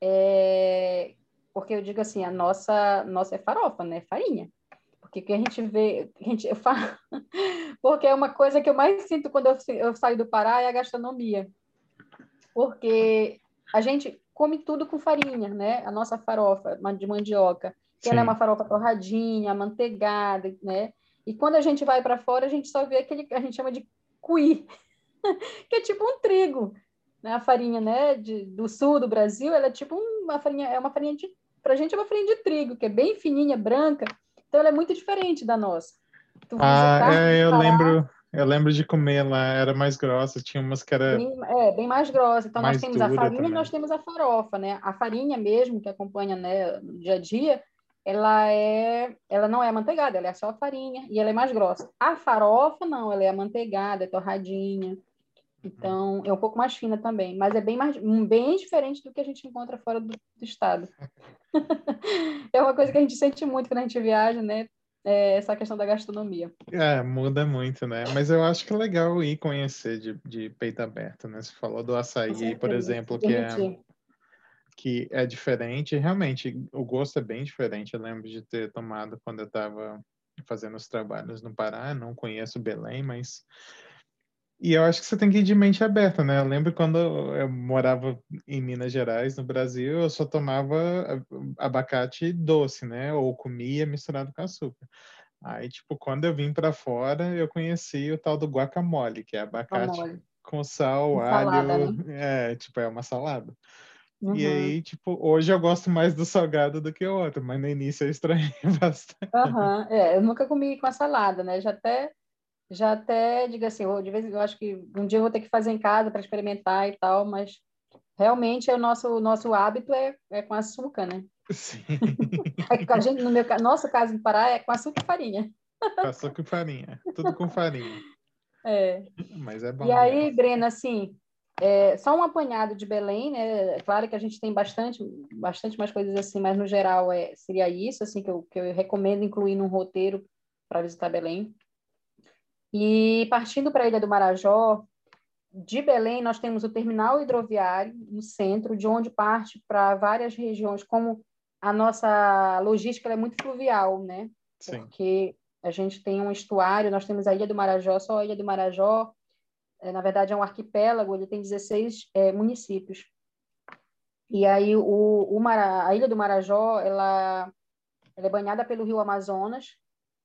é... porque eu digo assim, a nossa, nossa é farofa, né? Farinha. Porque que a gente vê, a gente, eu falo, porque é uma coisa que eu mais sinto quando eu, eu saio do Pará é a gastronomia. Porque a gente come tudo com farinha, né? A nossa farofa de mandioca, que ela é uma farofa torradinha, manteigada, né? E quando a gente vai para fora, a gente só vê aquele que a gente chama de cuí, que é tipo um trigo, né? A farinha, né, de, do sul do Brasil, ela é tipo uma farinha, é uma farinha de pra gente é uma farinha de trigo, que é bem fininha, branca. Então ela é muito diferente da nossa. Tu ah, é, eu lembro, eu lembro de comer lá, era mais grossa, tinha umas que era. Bem, é, bem mais grossa. Então, nós temos a farinha também. e nós temos a farofa, né? A farinha mesmo, que acompanha né, no dia a dia, ela é ela não é amanteigada, ela é só a farinha e ela é mais grossa. A farofa, não, ela é amanteigada, é torradinha. Então, é um pouco mais fina também, mas é bem mais bem diferente do que a gente encontra fora do, do estado. é uma coisa que a gente sente muito quando a gente viaja, né? É, essa questão da gastronomia. É, muda muito, né? Mas eu acho que é legal ir conhecer de, de peito aberto, né? Você falou do açaí, por exemplo, que é, que é diferente. Realmente, o gosto é bem diferente. Eu lembro de ter tomado quando eu estava fazendo os trabalhos no Pará. Não conheço Belém, mas e eu acho que você tem que ir de mente aberta, né? Eu lembro quando eu morava em Minas Gerais, no Brasil, eu só tomava abacate doce, né? Ou comia misturado com açúcar. Aí, tipo, quando eu vim para fora, eu conheci o tal do guacamole, que é abacate com sal, salada, alho, né? é, tipo, é uma salada. Uhum. E aí, tipo, hoje eu gosto mais do salgado do que o outro, mas no início eu estranhei bastante. Uhum. É, eu nunca comi com a salada, né? Já até, já até digo assim, de vez eu acho que um dia eu vou ter que fazer em casa para experimentar e tal, mas realmente é o nosso, nosso hábito é, é com açúcar, né? Sim. a gente, no meu, nosso caso em Pará é com açúcar e farinha. Com açúcar e farinha, tudo com farinha. É. Mas é bom. E aí, mesmo. Brena, assim, é, só um apanhado de Belém, né? É claro que a gente tem bastante, bastante mais coisas assim, mas no geral é, seria isso, assim, que eu, que eu recomendo incluir num roteiro para visitar Belém. E partindo para a Ilha do Marajó, de Belém, nós temos o terminal hidroviário no centro, de onde parte para várias regiões, como a nossa logística é muito fluvial, né? Sim. Porque a gente tem um estuário, nós temos a Ilha do Marajó, só a Ilha do Marajó, é, na verdade é um arquipélago, ele tem 16 é, municípios. E aí o, o Mara, a Ilha do Marajó, ela, ela é banhada pelo rio Amazonas,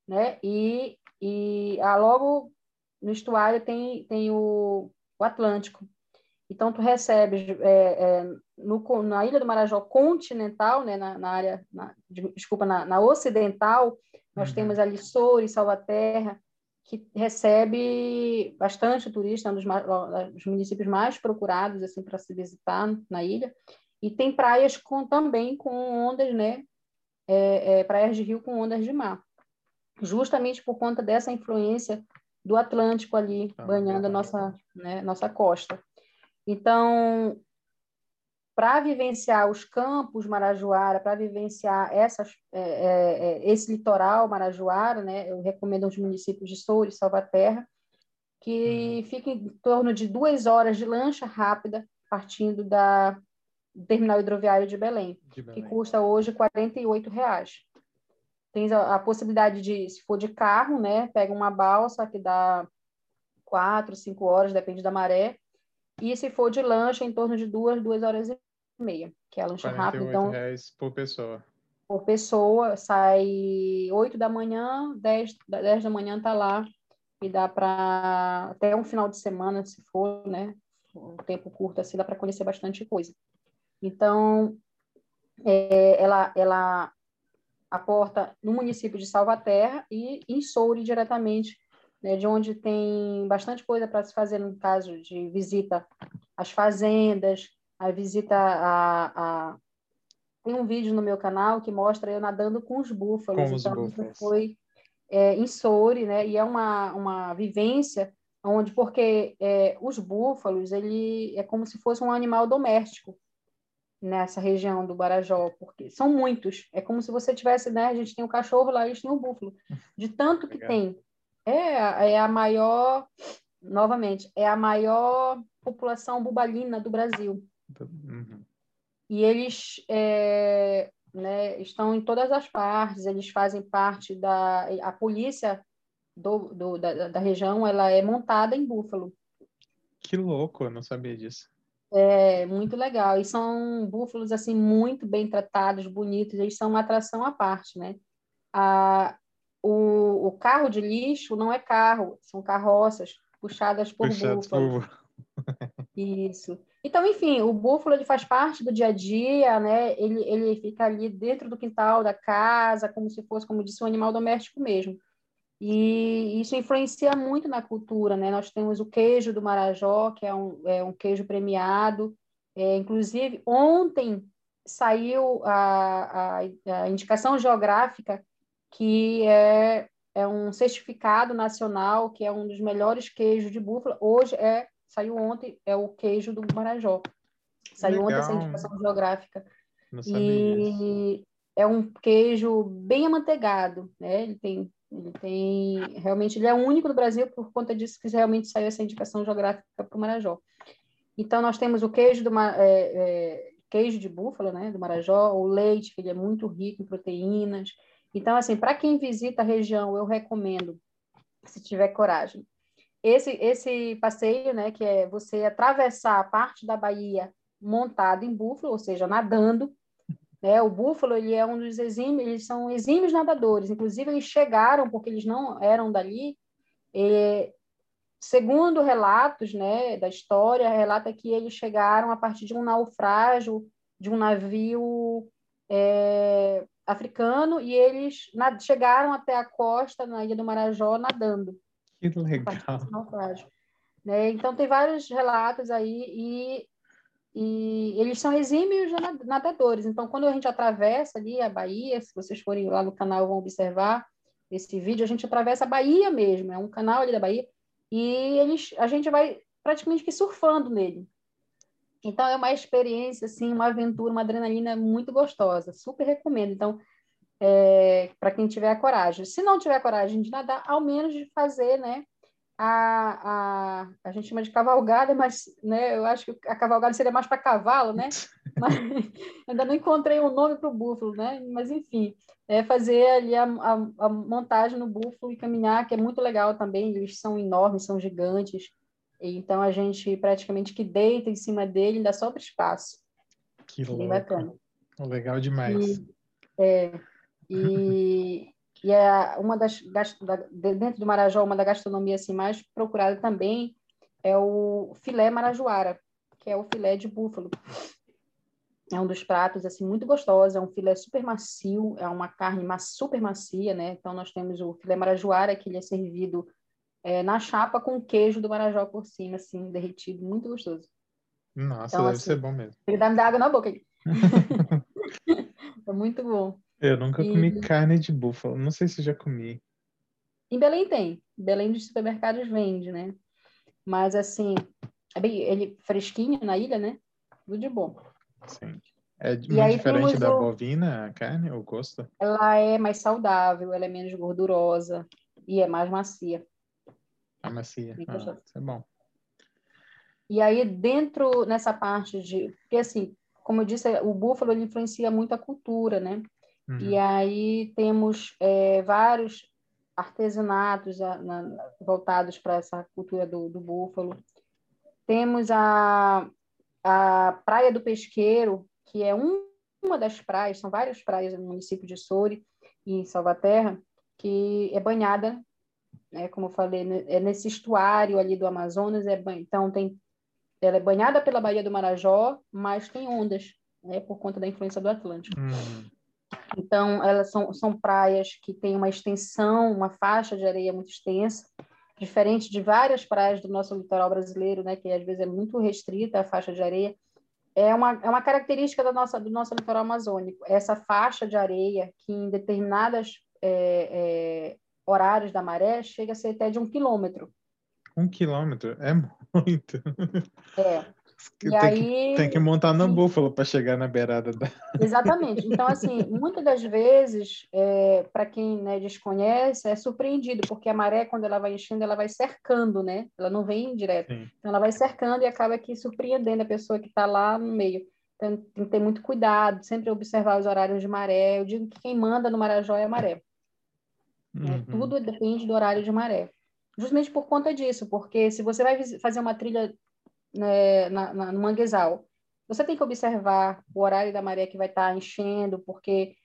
né? E, e ah, logo no estuário tem, tem o, o Atlântico. Então, tu recebes é, é, no, na Ilha do Marajó continental, né, na, na área, na, desculpa, na, na ocidental, nós uhum. temos ali Soure, Salvaterra, que recebe bastante turista, é um dos, dos municípios mais procurados assim para se visitar na ilha. E tem praias com, também com ondas, né? É, é, praias de rio com ondas de mar. Justamente por conta dessa influência do Atlântico ali, ah, banhando a nossa, né, nossa costa. Então, para vivenciar os campos Marajoara, para vivenciar essas, é, é, é, esse litoral Marajoara, né, eu recomendo os municípios de Soure e Salvaterra, que uhum. fica em torno de duas horas de lancha rápida, partindo da do terminal hidroviário de Belém, de Belém. que custa hoje 48 reais. Tem a, a, possibilidade de, se for de carro, né, pega uma balsa que dá quatro, cinco horas, depende da maré, e se for de lancha, em torno de duas, duas horas e meia, que é a lancha rápida. Então, reais por pessoa. Por pessoa, sai 8 da manhã, 10, 10 da manhã tá lá, e dá para até um final de semana, se for, né? Um tempo curto assim, dá para conhecer bastante coisa. Então, é, ela, ela aporta no município de Salvaterra e em Soure diretamente né, de onde tem bastante coisa para se fazer no caso de visita às fazendas, a visita a, a, Tem um vídeo no meu canal que mostra eu nadando com os búfalos. Com os então, búfalos. foi é, em Soure, né? E é uma, uma vivência onde, porque é, os búfalos, ele é como se fosse um animal doméstico nessa região do Barajó, porque são muitos. É como se você tivesse, né? A gente tem o um cachorro lá, eles têm o um búfalo. De tanto que tem. É, é a maior, novamente, é a maior população bubalina do Brasil. Uhum. E eles é, né, estão em todas as partes, eles fazem parte da... A polícia do, do da, da região, ela é montada em Búfalo. Que louco, eu não sabia disso. É muito legal. E são búfalos assim muito bem tratados, bonitos. Eles são uma atração à parte, né? A, o, o carro de lixo não é carro, são carroças puxadas por Puxados búfalo. Por... Isso. Então, enfim, o búfalo ele faz parte do dia a dia, né? Ele, ele fica ali dentro do quintal da casa, como se fosse, como disse, um animal doméstico mesmo. E isso influencia muito na cultura, né? Nós temos o queijo do Marajó, que é um, é um queijo premiado. É, inclusive, ontem saiu a, a, a indicação geográfica que é, é um certificado nacional, que é um dos melhores queijos de búfala. Hoje é, saiu ontem, é o queijo do Marajó. Saiu Legal. ontem essa indicação geográfica. e isso. é um queijo bem amanteigado, né? Ele tem, ele tem, realmente, ele é o único do Brasil por conta disso que realmente saiu essa indicação geográfica para o Marajó. Então, nós temos o queijo, do, é, é, queijo de búfala, né, do Marajó, o leite, que ele é muito rico em proteínas, então, assim, para quem visita a região, eu recomendo, se tiver coragem, esse, esse passeio, né, que é você atravessar a parte da Bahia montado em búfalo, ou seja, nadando, né? O búfalo, ele é um dos exímios, eles são exímios nadadores, inclusive eles chegaram, porque eles não eram dali, e segundo relatos né, da história, relata que eles chegaram a partir de um naufrágio de um navio é, africano e eles chegaram até a costa na Ilha do Marajó nadando. Que legal. Né? Então, tem vários relatos aí e, e eles são exímios nadadores. Então, quando a gente atravessa ali a Bahia, se vocês forem lá no canal vão observar esse vídeo, a gente atravessa a Bahia mesmo, é um canal ali da Bahia, e eles, a gente vai praticamente que surfando nele. Então, é uma experiência, assim, uma aventura, uma adrenalina muito gostosa. Super recomendo. Então, é, para quem tiver a coragem. Se não tiver a coragem de nadar, ao menos de fazer, né? A, a, a gente chama de cavalgada, mas né, eu acho que a cavalgada seria mais para cavalo, né? Mas, ainda não encontrei um nome para o búfalo, né? Mas enfim, é fazer ali a, a, a, montagem no búfalo e caminhar, que é muito legal também. Eles são enormes, são gigantes. Então a gente praticamente que deita em cima dele, dá só para espaço. Que Bem bacana. Legal demais. E, é, e, e é uma das dentro do Marajó, uma da gastronomia assim mais procurada também é o filé marajoara, que é o filé de búfalo. É um dos pratos assim muito gostoso, é um filé super macio, é uma carne super macia, né? Então nós temos o filé marajoara que ele é servido é, na chapa com queijo do Marajó por cima, assim, derretido, muito gostoso. Nossa, então, deve assim, ser bom mesmo. Ele dá me água na boca. é muito bom. Eu nunca e... comi carne de búfalo. Não sei se já comi. Em Belém tem. Em Belém dos supermercados vende, né? Mas assim, é bem, ele fresquinho na ilha, né? Tudo de bom. Sim. É muito diferente da o... bovina a carne, o gosto? Ela é mais saudável, ela é menos gordurosa e é mais macia. É macia. Ah, isso é bom. E aí, dentro, nessa parte de... Porque, assim, como eu disse, o búfalo ele influencia muito a cultura, né? Uhum. E aí temos é, vários artesanatos a, na, voltados para essa cultura do, do búfalo. Temos a, a Praia do Pesqueiro, que é um, uma das praias, são várias praias no município de Soure e em Salvaterra, que é banhada, né, como eu falei, é nesse estuário ali do Amazonas, é, então tem, ela é banhada pela Baía do Marajó, mas tem ondas, né, por conta da influência do Atlântico. Uhum. Então, elas são, são praias que têm uma extensão, uma faixa de areia muito extensa, diferente de várias praias do nosso litoral brasileiro, né, que às vezes é muito restrita a faixa de areia. É uma, é uma característica da nossa, do nosso litoral amazônico, essa faixa de areia que em determinadas é, é, horários da maré chega a ser até de um quilômetro. Um quilômetro? É muito. É. tem, aí, que, tem que montar no búfalo para chegar na beirada da. Exatamente. Então, assim, muitas das vezes, é, para quem né, desconhece, é surpreendido, porque a maré, quando ela vai enchendo, ela vai cercando, né? Ela não vem direto. Sim. Então, ela vai cercando e acaba aqui surpreendendo a pessoa que está lá no meio. Então, tem que ter muito cuidado, sempre observar os horários de maré. Eu digo que quem manda no Marajó é a maré. Né? Uhum. Tudo depende do horário de maré. Justamente por conta disso, porque se você vai fazer uma trilha né, na, na, no manguezal. Você tem que observar o horário da maré que vai estar tá enchendo, porque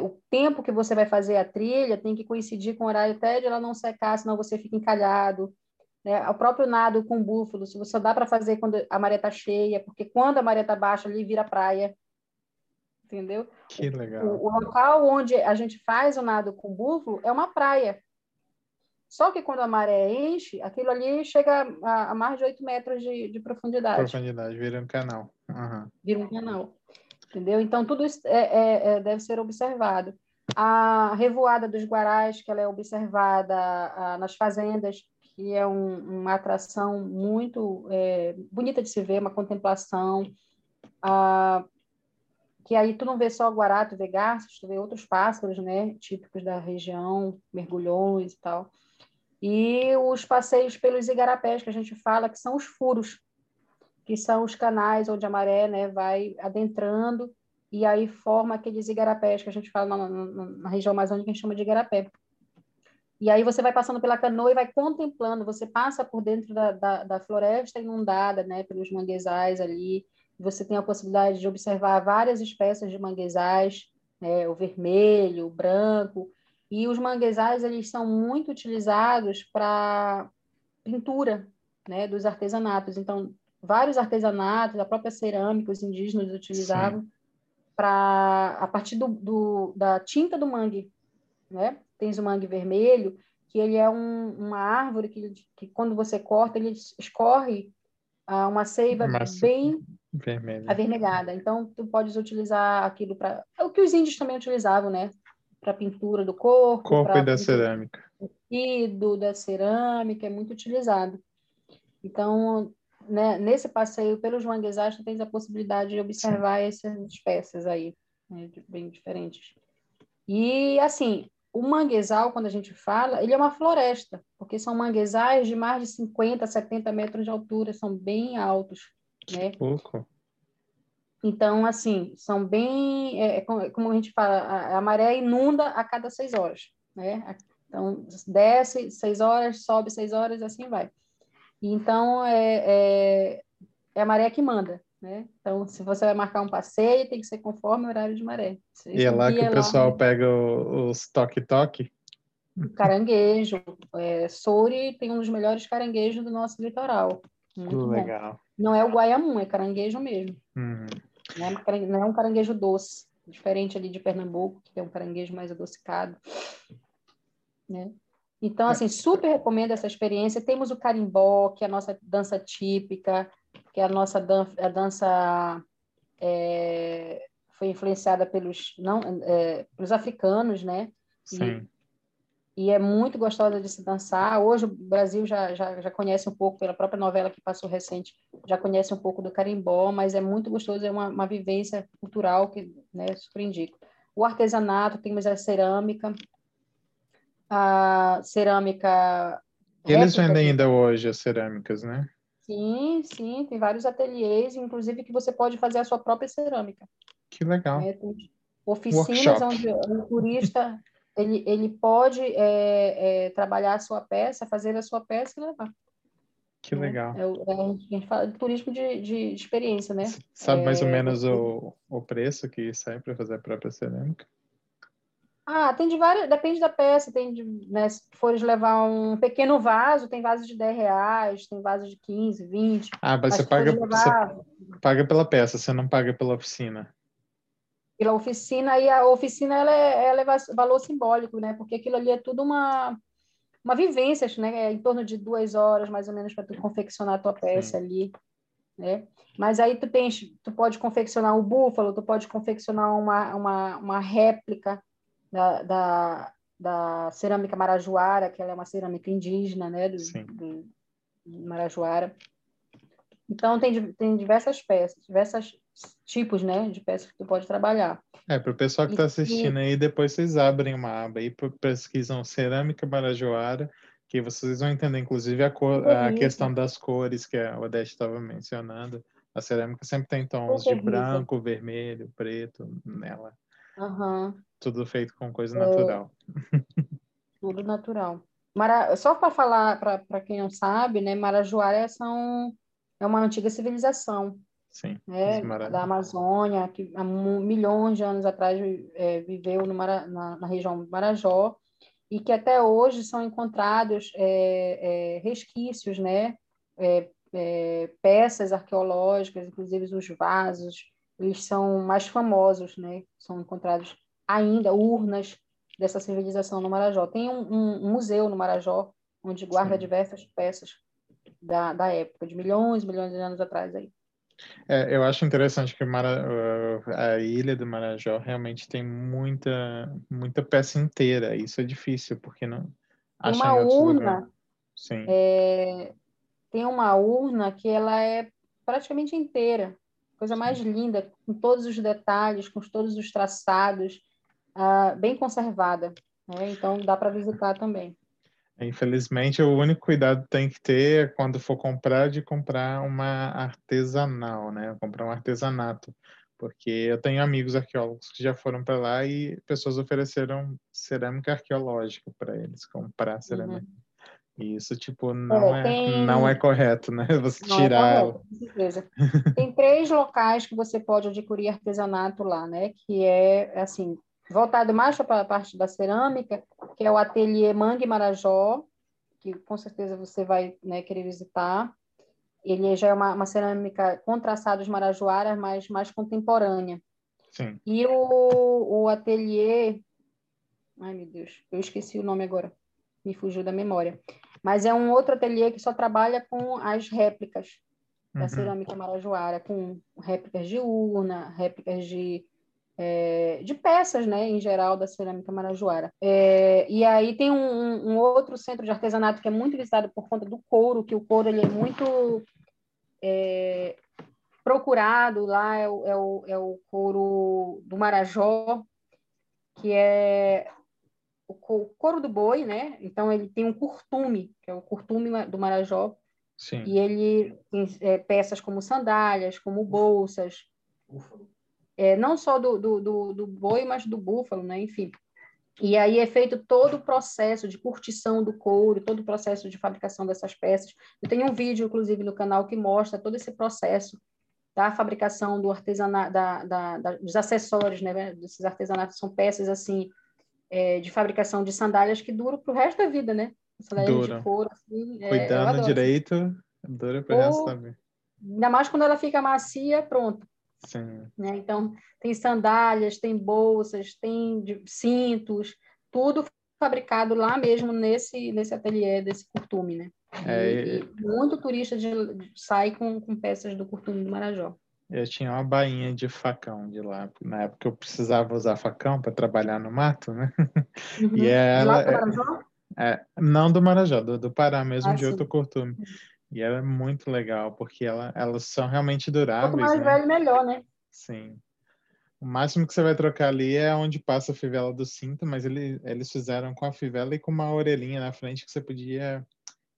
o, tempo que você vai fazer a trilha tem que coincidir com o horário até de ela não secar, senão você fica encalhado. Né? O próprio nado com búfalo, se você dá para fazer quando a maré está cheia, porque quando a maré está baixa, ali vira praia. Entendeu? Que legal. O, o local onde a gente faz o nado com búfalo é uma praia. Só que quando a maré enche, aquilo ali chega a, a mais de 8 metros de, de profundidade. Profundidade, vira um canal. Uhum. Vira um canal. Entendeu? Então, tudo isso é, é, é, deve ser observado. A revoada dos guarais, que ela é observada a, nas fazendas, que é um, uma atração muito é, bonita de se ver, uma contemplação. A, que aí tu não vê só guará, tu vê garças, tu vê outros pássaros, né, típicos da região, mergulhões e tal e os passeios pelos igarapés, que a gente fala que são os furos, que são os canais onde a maré né, vai adentrando e aí forma aqueles igarapés que a gente fala na, na, na região amazônica, a gente chama de igarapé. E aí você vai passando pela canoa e vai contemplando, você passa por dentro da, da, da floresta inundada, né, pelos manguezais ali, você tem a possibilidade de observar várias espécies de manguezais, né, o vermelho, o branco, e os manguezais eles são muito utilizados para pintura, né, dos artesanatos. Então, vários artesanatos, a própria cerâmica, os indígenas utilizavam para a partir do, do, da tinta do mangue, né? Tens o mangue vermelho, que ele é um, uma árvore que, que quando você corta ele escorre uh, uma seiva Massa. bem Vermelha. avermelhada. Então tu podes utilizar aquilo para é o que os índios também utilizavam, né? Para pintura do corpo, corpo e da cerâmica. Do da cerâmica é muito utilizado. Então né, nesse passeio pelos manguezais, tu tens a possibilidade de observar Sim. essas espécies aí, né, bem diferentes. E, assim, o manguezal, quando a gente fala, ele é uma floresta, porque são manguezais de mais de 50, 70 metros de altura, são bem altos, né? Pouco. Então, assim, são bem, é, é como a gente fala, a, a maré inunda a cada seis horas, né? Então, desce seis horas, sobe seis horas, assim vai. Então, é, é, é, a maré que manda, né? Então, se você vai marcar um passeio, tem que ser conforme o horário de maré. e é lá que o pessoal lá, pega os toque-toque? Caranguejo. É, Souri tem um dos melhores caranguejos do nosso litoral. Muito Legal. Bom. Não é o guaiamum, é caranguejo mesmo. Uhum. Não, é, um caranguejo doce, diferente ali de Pernambuco, que é um caranguejo mais adocicado. Né? Então, assim, super recomendo essa experiência. Temos o carimbó, que é a nossa dança típica, que é a nossa dan a dança é, foi influenciada pelos não é, pelos africanos, né? Sim. E, é muito gostosa de se dançar. Hoje o Brasil já, já, já conhece um pouco, pela própria novela que passou recente, já conhece um pouco do carimbó, mas é muito gostoso, é uma, uma vivência cultural que né, super indico. O artesanato, temos a cerâmica, a cerâmica. Eles vendem ainda hoje as cerâmicas, né? Sim, sim, tem vários ateliês, inclusive que você pode fazer a sua própria cerâmica. Que legal. É, oficinas onde o turista ele, ele pode é, é, trabalhar a sua peça, fazer a sua peça e levar. Que né? legal. É, é, a gente fala de turismo de, de experiência, né? Sabe mais ou é, menos o, o preço que sai para fazer a própria cerâmica? Ah, tem de várias, depende da peça, tem de, né, se fores levar um pequeno vaso, tem vaso de 10 reais, tem vaso de 15, 20. Ah, mas, você paga, levar... você paga pela peça, você não paga pela oficina. Pela oficina, e a oficina ela é, ela é valor simbólico, né? Porque aquilo ali é tudo uma, uma vivência, né? É em torno de duas horas, mais ou menos, para tu confeccionar a tua peça Sim. ali, né? Mas aí tu tens, tu pode confeccionar um búfalo, tu pode confeccionar uma, uma, uma réplica da, da, da cerâmica marajoara, que ela é uma cerâmica indígena, né, do, do, do Marajoara. Então, tem, tem diversas peças, diversos tipos, né, de peças que tu pode trabalhar. É, para o pessoal que está assistindo aí, depois vocês abrem uma aba aí, pesquisam cerâmica marajoara, que vocês vão entender, inclusive, a, cor, a questão das cores que a Odete estava mencionando. A cerâmica sempre tem tons de branco, vermelho, preto nela. Uhum. Tudo feito com coisa natural. É, tudo natural. Mara... Só para falar, para quem não sabe, né, Marajoara são, é uma antiga civilização. Sim, né, da Amazônia, que há milhões de anos atrás é, viveu no Mara... na, na, região do Marajó, e que até hoje são encontrados é, é, resquícios, né, é, é, peças arqueológicas, inclusive os vasos, eles são mais famosos, né? São encontrados ainda urnas dessa civilização no Marajó. Tem um, um, um museu no Marajó onde guarda Sim. diversas peças da, da época, de milhões, milhões de anos atrás aí. É, eu acho interessante que Mara, a ilha do Marajó realmente tem muita, muita peça inteira. Isso é difícil, porque não. Uma urna. Sim. É, tem uma urna que ela é praticamente inteira coisa mais linda, com todos os detalhes, com todos os traçados, uh, bem conservada. Né? Então, dá para visitar também. Infelizmente, o único cuidado que tem que ter é quando for comprar, de comprar uma artesanal, né? Comprar um artesanato. Porque eu tenho amigos arqueólogos que já foram para lá e pessoas ofereceram cerâmica arqueológica para eles, comprar cerâmica. Uhum. Isso, tipo, não é, é tem... não é correto, né? Você não é tirar. É correto, com certeza. tem três locais que você pode adquirir artesanato lá, né? Que é, assim, voltado mais para a parte da cerâmica, que é o ateliê Mangue Marajó, que com certeza você vai né, querer visitar. Ele já é uma, uma cerâmica com traçados marajoaras, mas mais contemporânea. Sim. E o, o ateliê... Ai, meu Deus, eu esqueci o nome agora. Me fugiu da memória. Mas é um outro ateliê que só trabalha com as réplicas da uhum. cerâmica marajoara, com réplicas de urna, réplicas de é, de peças, né, em geral, da cerâmica marajoara. É, e aí tem um, um, outro centro de artesanato que é muito visitado por conta do couro, que o couro ele é muito é, procurado lá, é o, é, o, é o couro do Marajó, que é o couro do boi, né? Então ele tem um curtume, que é o curtume do Marajó, Sim. e ele tem é, peças como sandálias, como bolsas, é, não só do, do, do, do boi, mas do búfalo, né? Enfim. E aí é feito todo o processo de curtição do couro, todo o processo de fabricação dessas peças. Eu tenho um vídeo, inclusive, no canal que mostra todo esse processo da fabricação do artesanato, da, da, da, dos acessórios, né? Desses artesanatos são peças assim é, de fabricação de sandálias que duram para o resto da vida, né? Sandálias dura. de couro, assim. É, Cuidando direito, dura para o resto da vida. Ainda mais quando ela fica macia, pronto. Sim. Né? Então, tem sandálias, tem bolsas, tem cintos, tudo fabricado lá mesmo nesse, nesse ateliê desse curtume, né? É, e, e muito turista de, sai com, com peças do curtume do Marajó. Eu tinha uma bainha de facão de lá, na época eu precisava usar facão para trabalhar no mato, né? Uhum. E ela, lá do Marajó? É, é, não do Marajó, do, do Pará mesmo, ah, de sim. outro curtume. E ela é muito legal, porque ela, elas são realmente duráveis. Quanto mais né? velho, melhor, né? Sim. O máximo que você vai trocar ali é onde passa a fivela do cinto, mas ele, eles fizeram com a fivela e com uma orelhinha na frente que você podia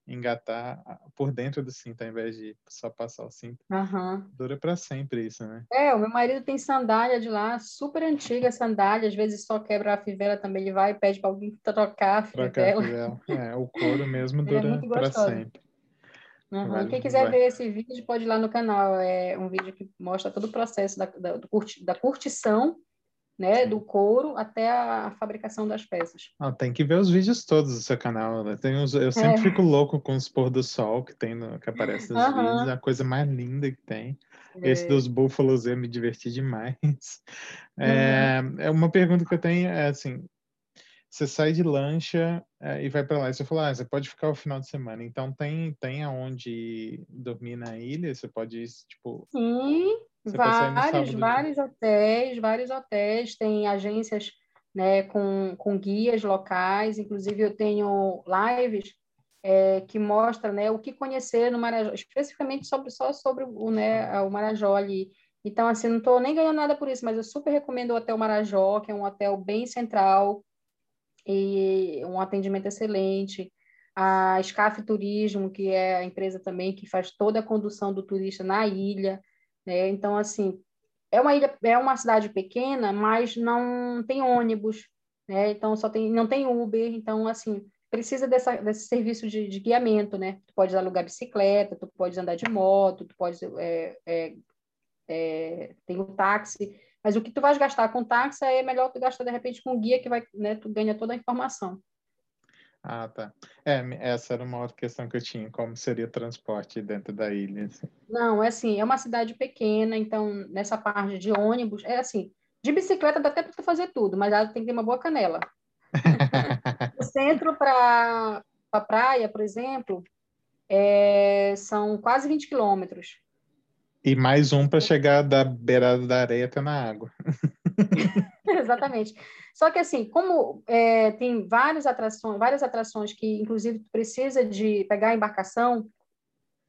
engatar por dentro do cinto, ao invés de só passar o cinto. Uhum. Dura para sempre isso, né? É, o meu marido tem sandália de lá, super antiga sandália, às vezes só quebra a fivela também, ele vai e pede para alguém trocar a fivela. Trocar a fivela. É, o couro mesmo é dura é para sempre. Uhum. Quem quiser ver esse vídeo, pode ir lá no canal. É um vídeo que mostra todo o processo da, da, curti, da curtição né, do couro até a fabricação das peças. Ah, tem que ver os vídeos todos do seu canal. Né? Tem uns, eu sempre é. fico louco com os pôr do sol que tem no, que aparece nos uhum. vídeos, é a coisa mais linda que tem. É. Esse dos búfalos eu me diverti demais. É, uhum. é uma pergunta que eu tenho é assim, você sai de lancha é, e vai para lá. E você fala, ah, você pode ficar o final de semana. Então tem tem aonde dormir na ilha. Você pode tipo. Sim, vários vários hotéis, vários hotéis. Tem agências né com, com guias locais. Inclusive eu tenho lives é, que mostra né o que conhecer no Marajó, especificamente sobre só sobre o né o Marajó ali. Então, assim, não estou nem ganhando nada por isso, mas eu super recomendo o Hotel Marajó, que é um hotel bem central, e um atendimento excelente. A SCAF Turismo, que é a empresa também que faz toda a condução do turista na ilha, né? Então, assim, é uma ilha, é uma cidade pequena, mas não tem ônibus, né? Então só tem, não tem Uber, então assim precisa dessa, desse serviço de, de guiamento, né? Tu pode alugar bicicleta, tu pode andar de moto, tu pode é, é, é, tem o táxi, mas o que tu vais gastar com táxi é melhor tu gastar de repente com guia que vai, né, tu ganha toda a informação. Ah, tá. É, essa era uma outra questão que eu tinha, como seria o transporte dentro da ilha. Assim. Não, é assim, é uma cidade pequena, então nessa parte de ônibus, é assim, de bicicleta dá até para tu fazer tudo, mas ela tem que ter uma boa canela. o centro para a pra praia, por exemplo, é, são quase 20 quilômetros. E mais um para chegar da beirada da areia até na água. Exatamente. Só que assim, como é, tem várias atrações, várias atrações que inclusive precisa de pegar a embarcação,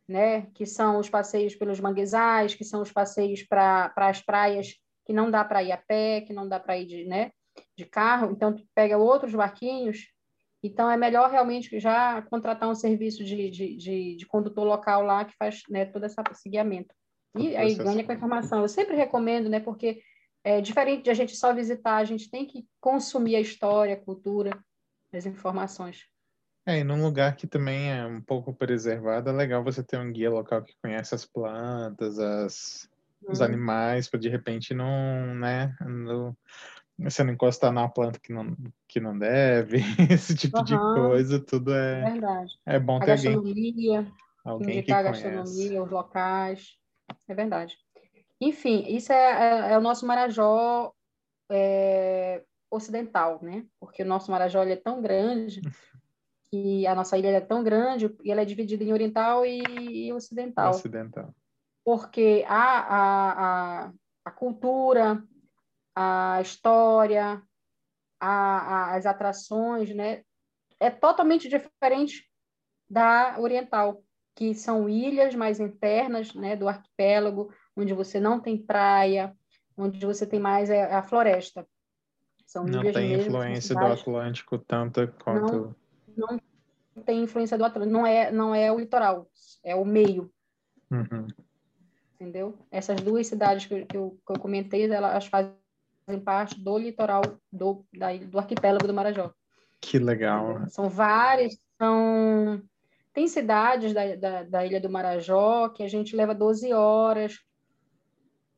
né? Que são os passeios pelos manguezais, que são os passeios para as praias que não dá para ir a pé, que não dá para ir de, né, de carro. Então tu pega outros barquinhos. Então é melhor realmente já contratar um serviço de, de, de, de condutor local lá que faz né, todo esse guiamento. E aí ganha com a informação. Eu sempre recomendo, né? Porque é diferente de a gente só visitar, a gente tem que consumir a história, a cultura, as informações. É, e num lugar que também é um pouco preservado, é legal você ter um guia local que conhece as plantas, as, hum. os uhum. animais, para de repente não, né, no, Você não encostar numa planta que não, que não deve, esse tipo uhum. de coisa, tudo é, verdade. é bom a ter alguém, alguém que a gastronomia, os locais, é verdade. Enfim, isso é, é, é o nosso Marajó é, ocidental, né? Porque o nosso Marajó é tão grande que a nossa ilha é tão grande e ela é dividida em oriental e, e ocidental. Ocidental. Porque a, a, a, a cultura, a história, a, a, as atrações, né? É totalmente diferente da oriental, que são ilhas mais internas, né, do arquipélago, onde você não tem praia, onde você tem mais é a floresta. São não tem mesmo, influência do Atlântico tanta quanto. Não, não tem influência do Atlântico. Não é, não é o litoral, é o meio. Uhum. Entendeu? Essas duas cidades que, que, eu, que eu comentei, elas fazem parte do litoral do, da, do arquipélago do Marajó. Que legal. São várias, são tem cidades da, da, da, Ilha do Marajó que a gente leva 12 horas,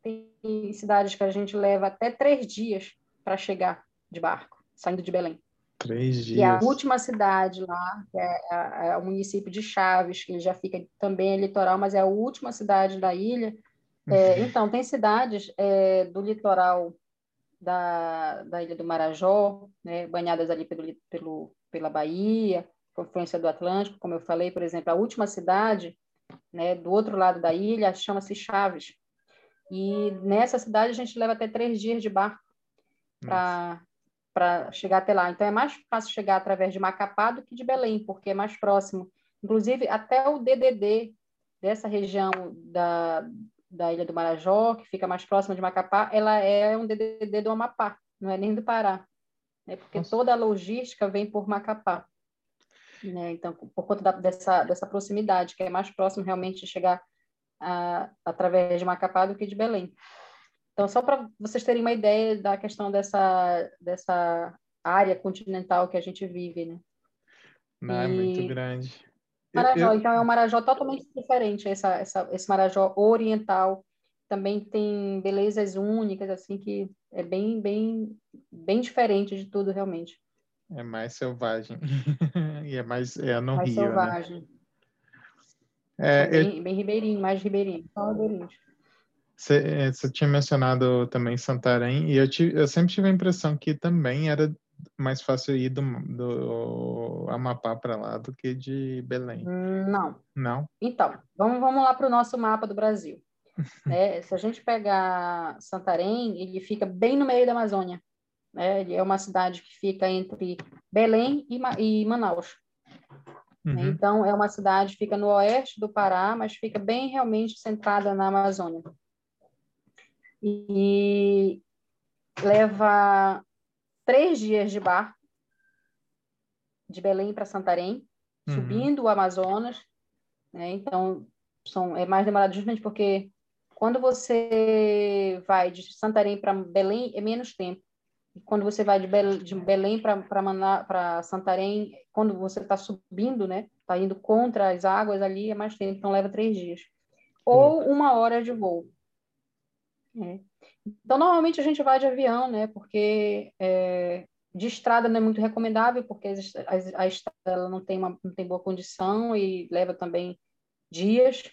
tem cidades que a gente leva até três dias para chegar de barco, saindo de Belém. Três dias. E a última cidade lá, que é, é, o município de Chaves, que já fica também é litoral, mas é a última cidade da ilha. É, uhum. então, tem cidades é, do litoral da, da Ilha do Marajó, né, banhadas ali pelo, pelo, pela Bahia, confluência do Atlântico, como eu falei, por exemplo, a última cidade né, do outro lado da ilha chama-se Chaves. E nessa cidade a gente leva até três dias de barco para chegar até lá. Então é mais fácil chegar através de Macapá do que de Belém, porque é mais próximo. Inclusive, até o DDD dessa região da, da Ilha do Marajó, que fica mais próxima de Macapá, ela é um DDD do Amapá, não é nem do Pará. Né? Porque Nossa. toda a logística vem por Macapá. Né? Então, por conta da, dessa, dessa proximidade, que é mais próximo realmente de chegar a, através de Macapá do que de Belém. Então, só para vocês terem uma ideia da questão dessa, dessa área continental que a gente vive, né? Não, é muito grande. Marajó, eu... então é um Marajó totalmente diferente, essa, essa, esse Marajó oriental. Também tem belezas únicas, assim, que é bem, bem, bem diferente de tudo, realmente. É mais selvagem. e é mais é no mais Rio, né? selvagem. Né? É, bem, eu... bem ribeirinho, mais ribeirinho. Só ribeirinho. Você, é, você tinha mencionado também Santarém, e eu, tive, eu sempre tive a impressão que também era mais fácil ir do, do Amapá para lá do que de Belém. Não. Não? Então, vamos, vamos lá para o nosso mapa do Brasil. é, se a gente pegar Santarém, ele fica bem no meio da Amazônia. Né? É uma cidade que fica entre Belém e, e Manaus. Né? Uhum. Então, é uma cidade fica no oeste do Pará, mas fica bem realmente centrada na Amazônia. E leva três dias de barco de Belém para Santarém, uhum. subindo o Amazonas. Né? Então, são, é mais demorado justamente porque quando você vai de Santarém para Belém, é menos tempo. Quando você vai de, de Belém para Santarém, quando você está subindo, né? Está indo contra as águas ali, é mais tempo, então leva três dias. Ou uma hora de voo. É. Então, normalmente a gente vai de avião, né? Porque é, de estrada não é muito recomendável, porque a, a estrada não tem, uma, não tem boa condição e leva também dias.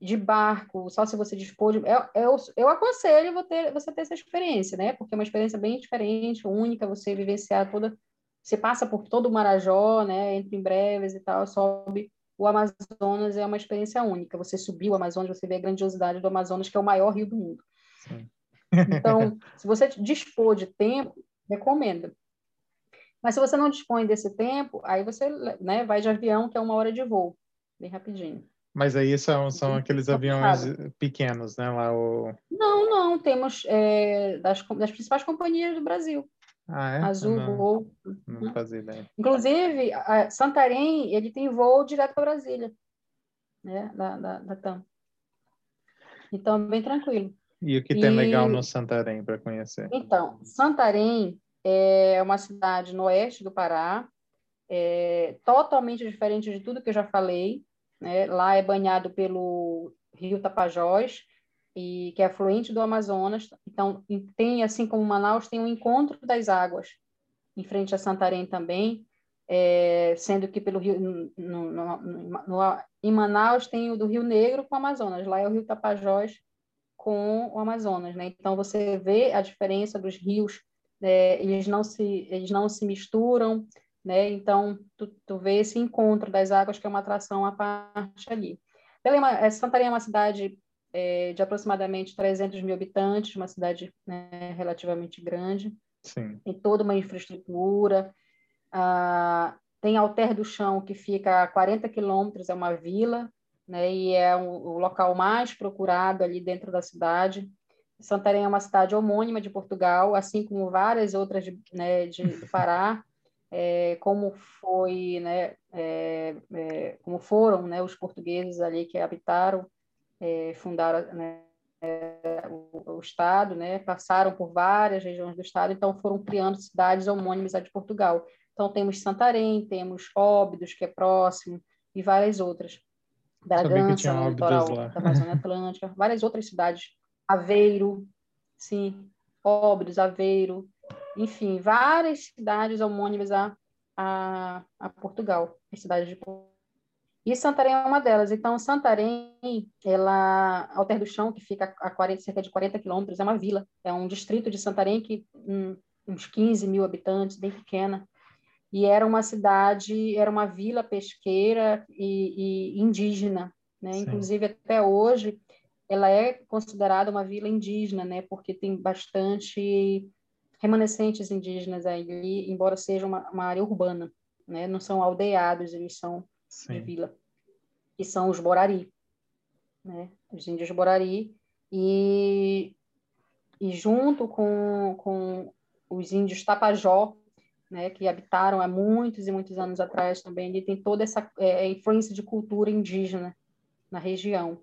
De barco, só se você dispor de. Eu, eu, eu aconselho você ter, você ter essa experiência, né? Porque é uma experiência bem diferente, única, você vivenciar toda. Você passa por todo o Marajó, né? Entre em breves e tal, sobe o Amazonas é uma experiência única. Você subir o Amazonas, você vê a grandiosidade do Amazonas, que é o maior rio do mundo. Sim. Então, se você dispor de tempo, recomendo. Mas se você não dispõe desse tempo, aí você né, vai de avião, que é uma hora de voo, bem rapidinho. Mas aí são, são aqueles aviões pequenos, né? Lá o... Não, não, temos é, das, das principais companhias do Brasil. Ah, é? Azul, não, voo. Não fazia ideia. Inclusive, a Santarém, ele tem voo direto para Brasília, né? Da, da, da TAM. Então, bem tranquilo. E o que tem e... legal no Santarém para conhecer? Então, Santarém é uma cidade no oeste do Pará, é totalmente diferente de tudo que eu já falei. Né? Lá é banhado pelo rio Tapajós, e que é afluente do Amazonas. Então, tem, assim como Manaus, tem um encontro das águas em frente a Santarém também, é, sendo que pelo Rio, no, no, no, em Manaus tem o do Rio Negro com o Amazonas, lá é o Rio Tapajós com o Amazonas, né? Então você vê a diferença dos rios, é, eles não se eles não se misturam, né? Então tu, tu vê esse encontro das águas que é uma atração à parte ali. Belém, é, Santarém é uma cidade é, de aproximadamente 300 mil habitantes, uma cidade né, relativamente grande. Sim. Tem toda uma infraestrutura. Ah, tem Alter do Chão, que fica a 40 quilômetros, é uma vila, né, e é um, o local mais procurado ali dentro da cidade. Santarém é uma cidade homônima de Portugal, assim como várias outras de, né, de, do Pará, é, como foi, né, é, é, como foram, né, os portugueses ali que habitaram, é, fundaram né, o, o, estado, né, passaram por várias regiões do estado, então foram criando cidades homônimas a de Portugal. Então temos Santarém, temos Óbidos, que é próximo, e várias outras. Bragança, no litoral da Amazônia Atlântica, várias outras cidades, Aveiro, sim, Óbidos, Aveiro, enfim, várias cidades homônimas a, a, a Portugal, as cidades de e Santarém é uma delas. Então, Santarém, ela, Alter do Chão, que fica a 40, cerca de 40 quilômetros, é uma vila, é um distrito de Santarém que um, uns 15 mil habitantes, bem pequena. E era uma cidade, era uma vila pesqueira e, e indígena, né? Inclusive até hoje ela é considerada uma vila indígena, né? Porque tem bastante remanescentes indígenas ali, embora seja uma, uma área urbana, né? Não são aldeados, eles são Sim. de vila, que são os Borari, né? Os índios Borari e e junto com, com os índios Tapajó, né, que habitaram há muitos e muitos anos atrás também, ele tem toda essa é, influência de cultura indígena na região.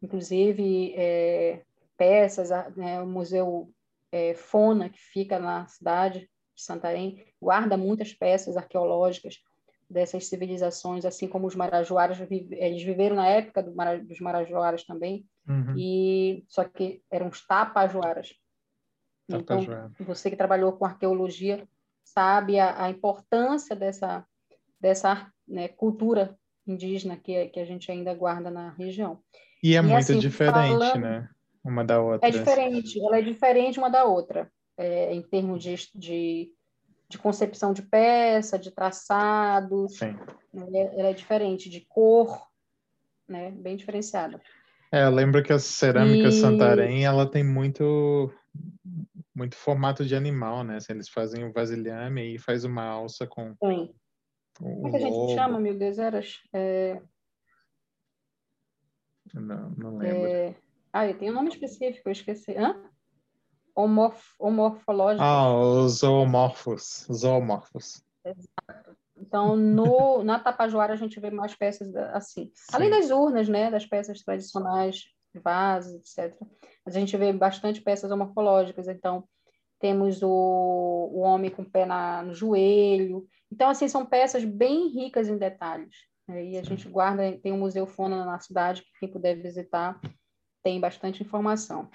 Inclusive, é, peças, né, o Museu é, Fona, que fica na cidade de Santarém, guarda muitas peças arqueológicas dessas civilizações, assim como os marajoaras, eles viveram na época do Mara, dos marajoaras também, uhum. e só que eram os tapajoaras. Então, você que trabalhou com arqueologia sabe a, a importância dessa dessa né, cultura indígena que, que a gente ainda guarda na região. E é e, muito assim, diferente, falando, né? Uma da outra. É diferente, ela é diferente uma da outra, é, em termos de, de, de, concepção de peça, de traçados. Sim. Né? Ela é diferente de cor, né? Bem diferenciada. É, eu lembro que a cerâmica e... Santarém, ela tem muito muito formato de animal, né? Assim, eles fazem o vasilhame e faz uma alça com. Sim. Como é que a gente chama, meu Deus? Eras, é... Não, não lembro. É... Ah, tem um nome específico, eu esqueci. Hã? Homorf... Homorfológico. Ah, os zoomorfos. Zoomorfos. Exato. Então, no, na Tapajoara a gente vê mais peças assim. Sim. Além das urnas, né? Das peças tradicionais, vasos, etc. Mas a gente vê bastante peças homorfológicas. Então, temos o, o homem com o pé na, no joelho. Então, assim, são peças bem ricas em detalhes. Né? E a Sim. gente guarda, tem um museu Fona na cidade, que quem puder visitar tem bastante informação.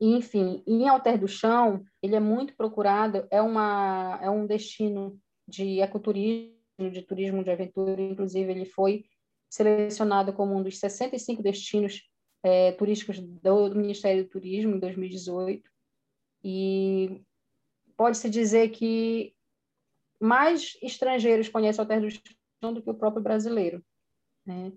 Enfim, em Alter do Chão, ele é muito procurado, é, uma, é um destino de ecoturismo, de turismo de aventura, inclusive ele foi selecionado como um dos 65 destinos é, turísticos do, Ministério do Turismo em 2018. E pode-se dizer que mais estrangeiros conhecem Alter do Chão do que o próprio brasileiro. Né?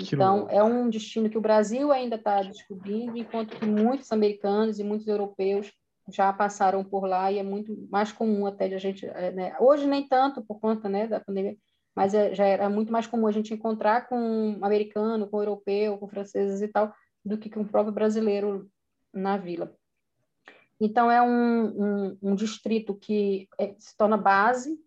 Então, é um destino que o Brasil ainda está descobrindo, enquanto que muitos americanos e muitos europeus já passaram por lá e é muito mais comum até de a gente, é, né? hoje nem tanto por conta né, da pandemia, mas é, já era muito mais comum a gente encontrar com um americano, com um europeu, com franceses e tal, do que com o próprio brasileiro na vila. Então, é um, um, um distrito que é, se torna base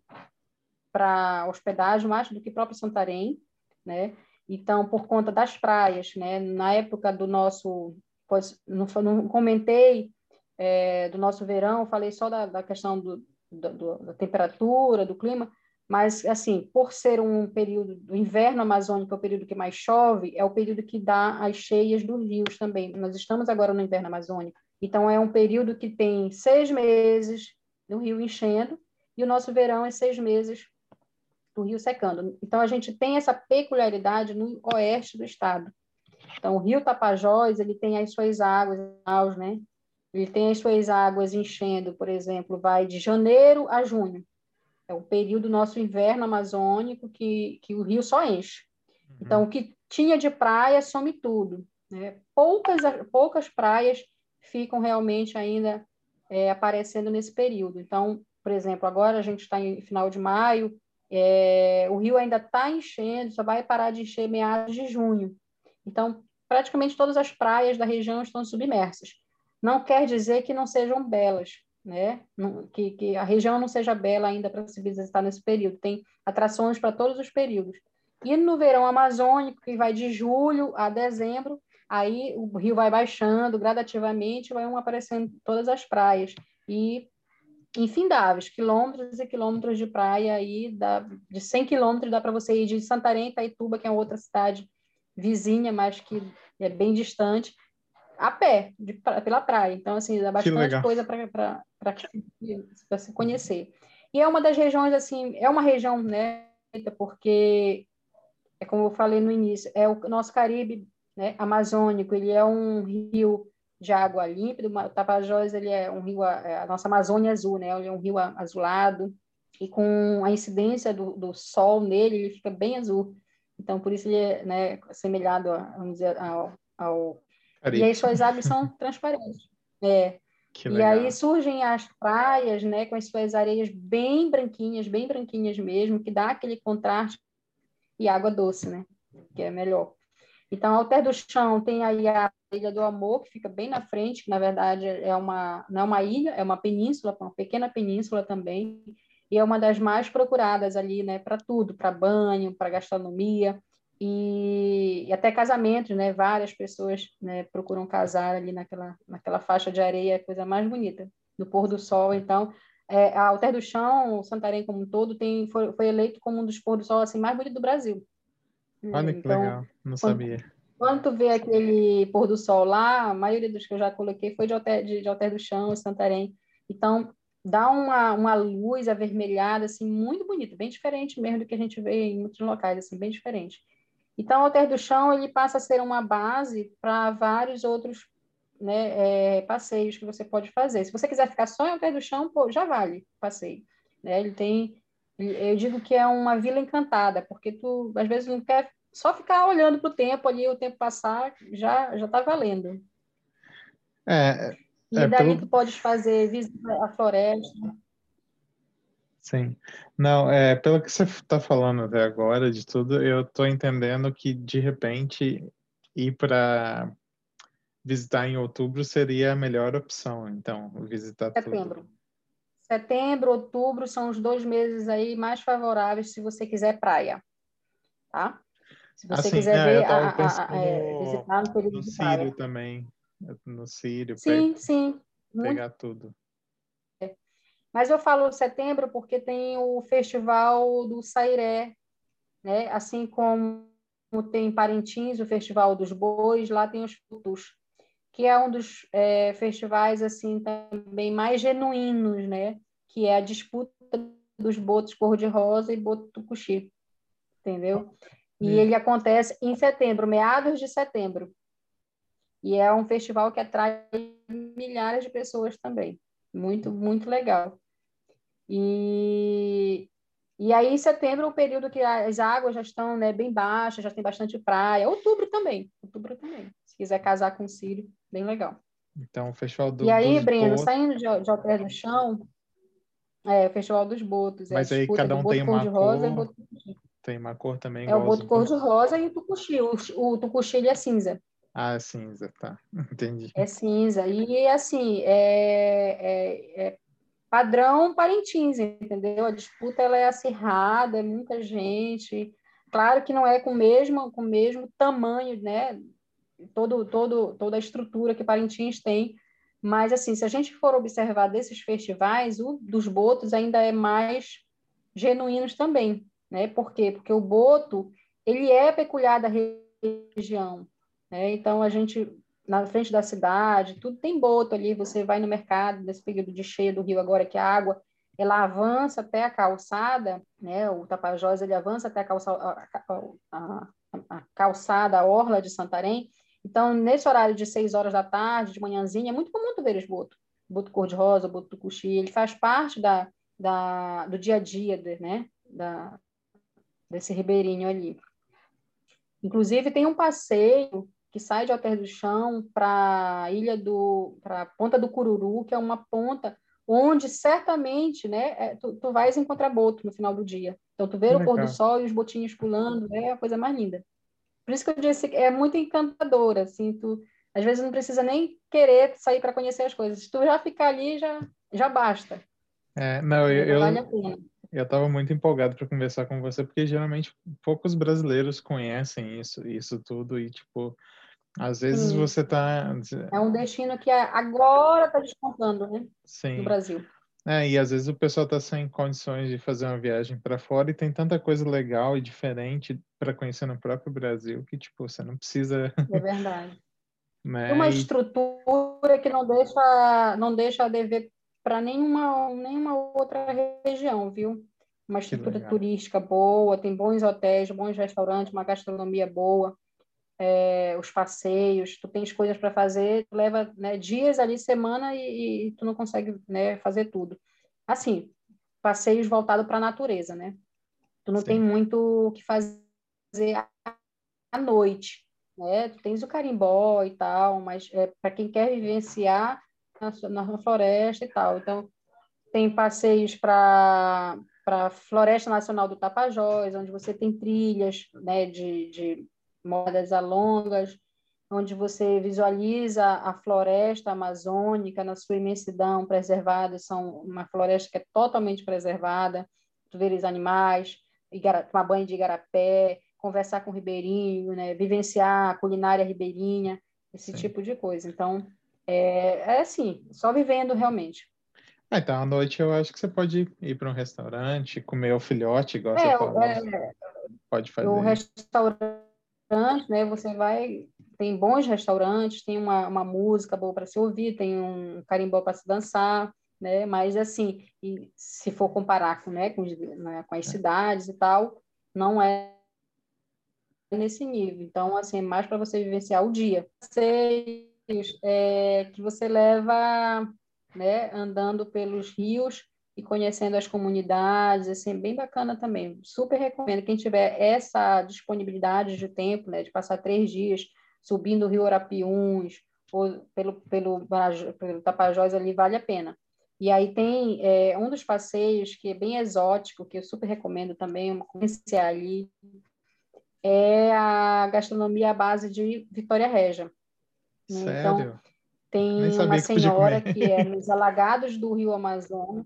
para hospedagem mais do que próprio Santarém, né? Então, por conta das praias, né? Na época do nosso, pois, não, não comentei é, do nosso verão, falei só da, da questão do, do, da temperatura, do clima, mas, assim, por ser um período do inverno amazônico, é o período que mais chove, é o período que dá as cheias dos rios também. Nós estamos agora no inverno amazônico, então é um período que tem seis meses do rio enchendo e o nosso verão é seis meses do rio secando. Então, a gente tem essa peculiaridade no oeste do estado. Então, o rio Tapajós, ele tem as suas águas, né? Ele tem as suas águas enchendo, por exemplo, vai de janeiro a junho. É o período do nosso inverno amazônico que, que o rio só enche. Uhum. Então, o que tinha de praia some tudo. Né? Poucas, poucas praias ficam realmente ainda é, aparecendo nesse período. Então, por exemplo, agora a gente está em final de maio, é, o rio ainda está enchendo, só vai parar de encher meados de junho. Então, praticamente todas as praias da região estão submersas. Não quer dizer que não sejam belas, né? que, que a região não seja bela ainda para se visitar nesse período. Tem atrações para todos os períodos. E no verão amazônico, que vai de julho a dezembro, aí o rio vai baixando gradativamente, vai aparecendo todas as praias. E infindáveis, quilômetros e quilômetros de praia aí, dá, de 100 quilômetros dá para você ir de Santarém, Itaituba, que é outra cidade vizinha, mas que é bem distante, a pé, de, pela praia. Então, assim, dá bastante coisa para se conhecer. E é uma das regiões, assim, é uma região, né, porque, é como eu falei no início, é o nosso Caribe né, amazônico, ele é um rio de água límpida, o Tapajós, ele é um rio, é a nossa Amazônia azul, né, ele é um rio azulado, e com a incidência do, do sol nele, ele fica bem azul. Então, por isso ele é né, assemelhado, a, vamos dizer, ao, ao... E aí suas águas são transparentes. É. E aí surgem as praias, né, com as suas areias bem branquinhas, bem branquinhas mesmo, que dá aquele contraste e água doce, né, que é melhor. Então, Alter do Chão tem aí a Ilha do Amor, que fica bem na frente, que na verdade é uma não é uma ilha, é uma península, uma pequena península também, e é uma das mais procuradas ali, né, para tudo, para banho, para gastronomia. E, e, até casamentos, né, várias pessoas, né, procuram casar ali naquela naquela faixa de areia, coisa mais bonita, no pôr do sol, então é, a Alter do Chão, o Santarém como um todo, tem, foi, foi eleito como um dos pôr do sol assim, mais bonitos do Brasil. Olha que então, legal, não sabia. Quando, quando tu vê aquele pôr do sol lá, a maioria dos que eu já coloquei foi de Alter, de, de Alter do Chão, Santarém. Então, dá uma, uma luz avermelhada, assim, muito bonita, bem diferente mesmo do que a gente vê em muitos locais, assim, bem diferente. Então, o Alter do Chão, ele passa a ser uma base para vários outros né, é, passeios que você pode fazer. Se você quiser ficar só em Alter do Chão, pô, já vale passeio. Né? Ele tem, eu digo que é uma vila encantada, porque tu, às vezes, não quer só ficar olhando para o tempo ali, o tempo passar, já já está valendo. É, e é, daí pelo... tu podes fazer visita à floresta. Sim. Não, é, pelo que você está falando até agora, de tudo, eu estou entendendo que, de repente, ir para visitar em outubro seria a melhor opção, então, visitar Setembro. tudo. Setembro, outubro são os dois meses aí mais favoráveis se você quiser praia, tá? Se você assim, quiser é, ver, a, a, a, é, visitar no período no de praia. também no Sírio. Sim, sim. Pegar muito. tudo. Mas eu falo setembro porque tem o festival do Sairé, né? Assim como tem em Parintins o Festival dos Bois, lá tem os Futus, que é um dos é, festivais assim também mais genuínos, né? Que é a disputa dos botos cor-de-rosa e boto tucuxi, entendeu? E hum. ele acontece em setembro, meados de setembro. E é um festival que atrai milhares de pessoas também. Muito, muito legal. E, e aí, em setembro, é o período que as águas já estão né, bem baixas, já tem bastante praia. Outubro também. Outubro também. Se quiser casar com o Sírio, bem legal. Então, o Festival do, E aí, Breno, botos... saindo de, de Alter do Chão, é o Festival dos Botos. É Mas é aí cada um tem uma cor. Tem uma cor também. É o boto cor-de-rosa e o tucuxi. O, o tucuxi ele é cinza. Ah, é cinza, tá. Entendi. É cinza. E, assim, é, é, é padrão Parintins, entendeu? A disputa ela é acirrada, é muita gente. Claro que não é com o mesmo, com o mesmo tamanho, né? Todo, todo, toda a estrutura que Parintins tem, mas assim, se a gente for observar desses festivais, o dos botos ainda é mais genuínos também, né? Por quê? Porque o boto, ele é peculiar da região, né? Então, a gente, na frente da cidade, tudo tem boto ali, você vai no mercado, nesse período de cheia do rio agora, que a água, ela avança até a calçada, né? O Tapajós, ele avança até a, calça, a, a, a calçada, a orla de Santarém, então, nesse horário de seis horas da tarde, de manhãzinha, é muito comum tu ver os botos. Boto cor-de-rosa, boto tucuxi, ele faz parte da, da, do dia a dia, né? Da, desse ribeirinho ali. Inclusive, tem um passeio que sai de Alter do Chão para a ilha do, para Ponta do Cururu, que é uma ponta onde certamente, né, é, tu, tu vais encontrar boto no final do dia. Então, tu vê o pôr do sol e os botinhos pulando, é a coisa mais linda. Por isso que eu disse que é muito encantadora, assim, tu às vezes não precisa nem querer sair para conhecer as coisas. Se tu já ficar ali, já, já basta. É, não, eu, vale a pena. Eu estava muito empolgado para conversar com você, porque geralmente poucos brasileiros conhecem isso, isso tudo e, tipo, às vezes Sim. você está... É um destino que agora está descontando, né? Sim. No Brasil. É, e às vezes o pessoal está sem condições de fazer uma viagem para fora e tem tanta coisa legal e diferente para conhecer no próprio Brasil que, tipo, você não precisa. É verdade. Né? Uma estrutura que não deixa, não deixa a dever para nenhuma, nenhuma outra região, viu? Uma estrutura turística boa, tem bons hotéis, bons restaurantes, uma gastronomia boa, é, os passeios, tu tens coisas para fazer, tu leva né, dias ali, semana, e, e, tu não consegue né, fazer tudo. Assim, passeios voltados para a natureza, né? Tu não Sim. tem muito o que fazer à noite, né? Tu tens o carimbó e tal, mas é, para quem quer vivenciar na, na floresta e tal. Então, tem passeios para para a Floresta Nacional do Tapajós, onde você tem trilhas né, de, de modas alongas, onde você visualiza a floresta amazônica na sua imensidão preservada, são uma floresta que é totalmente preservada, tu ver os animais, tomar banho de igarapé, conversar com o ribeirinho, né, vivenciar a culinária ribeirinha, esse Sim. tipo de coisa. Então, é, é assim, só vivendo realmente. Ah, então, à noite eu acho que você pode ir para um restaurante, comer o filhote, igual é, você falou. É, pode fazer. O restaurante né? Você vai tem bons restaurantes, tem uma, uma música boa para se ouvir, tem um carimbó para se dançar, né? Mas assim, e se for comparar com, né, com, né, com as é. cidades e tal, não é nesse nível. Então, assim, é mais para você vivenciar o dia. Vocês, é, que você leva, né, andando pelos rios e conhecendo as comunidades, assim, bem bacana também. Super recomendo. Quem tiver essa disponibilidade de tempo, né, de passar três dias subindo o Rio Arapiuns, ou pelo, pelo, pelo Tapajós ali, vale a pena. E aí tem é, um dos passeios que é bem exótico, que eu super recomendo também, conhecer ali, é a gastronomia à base de Vitória Regia. Sério? Então, tem uma senhora que é nos alagados do Rio Amazonas,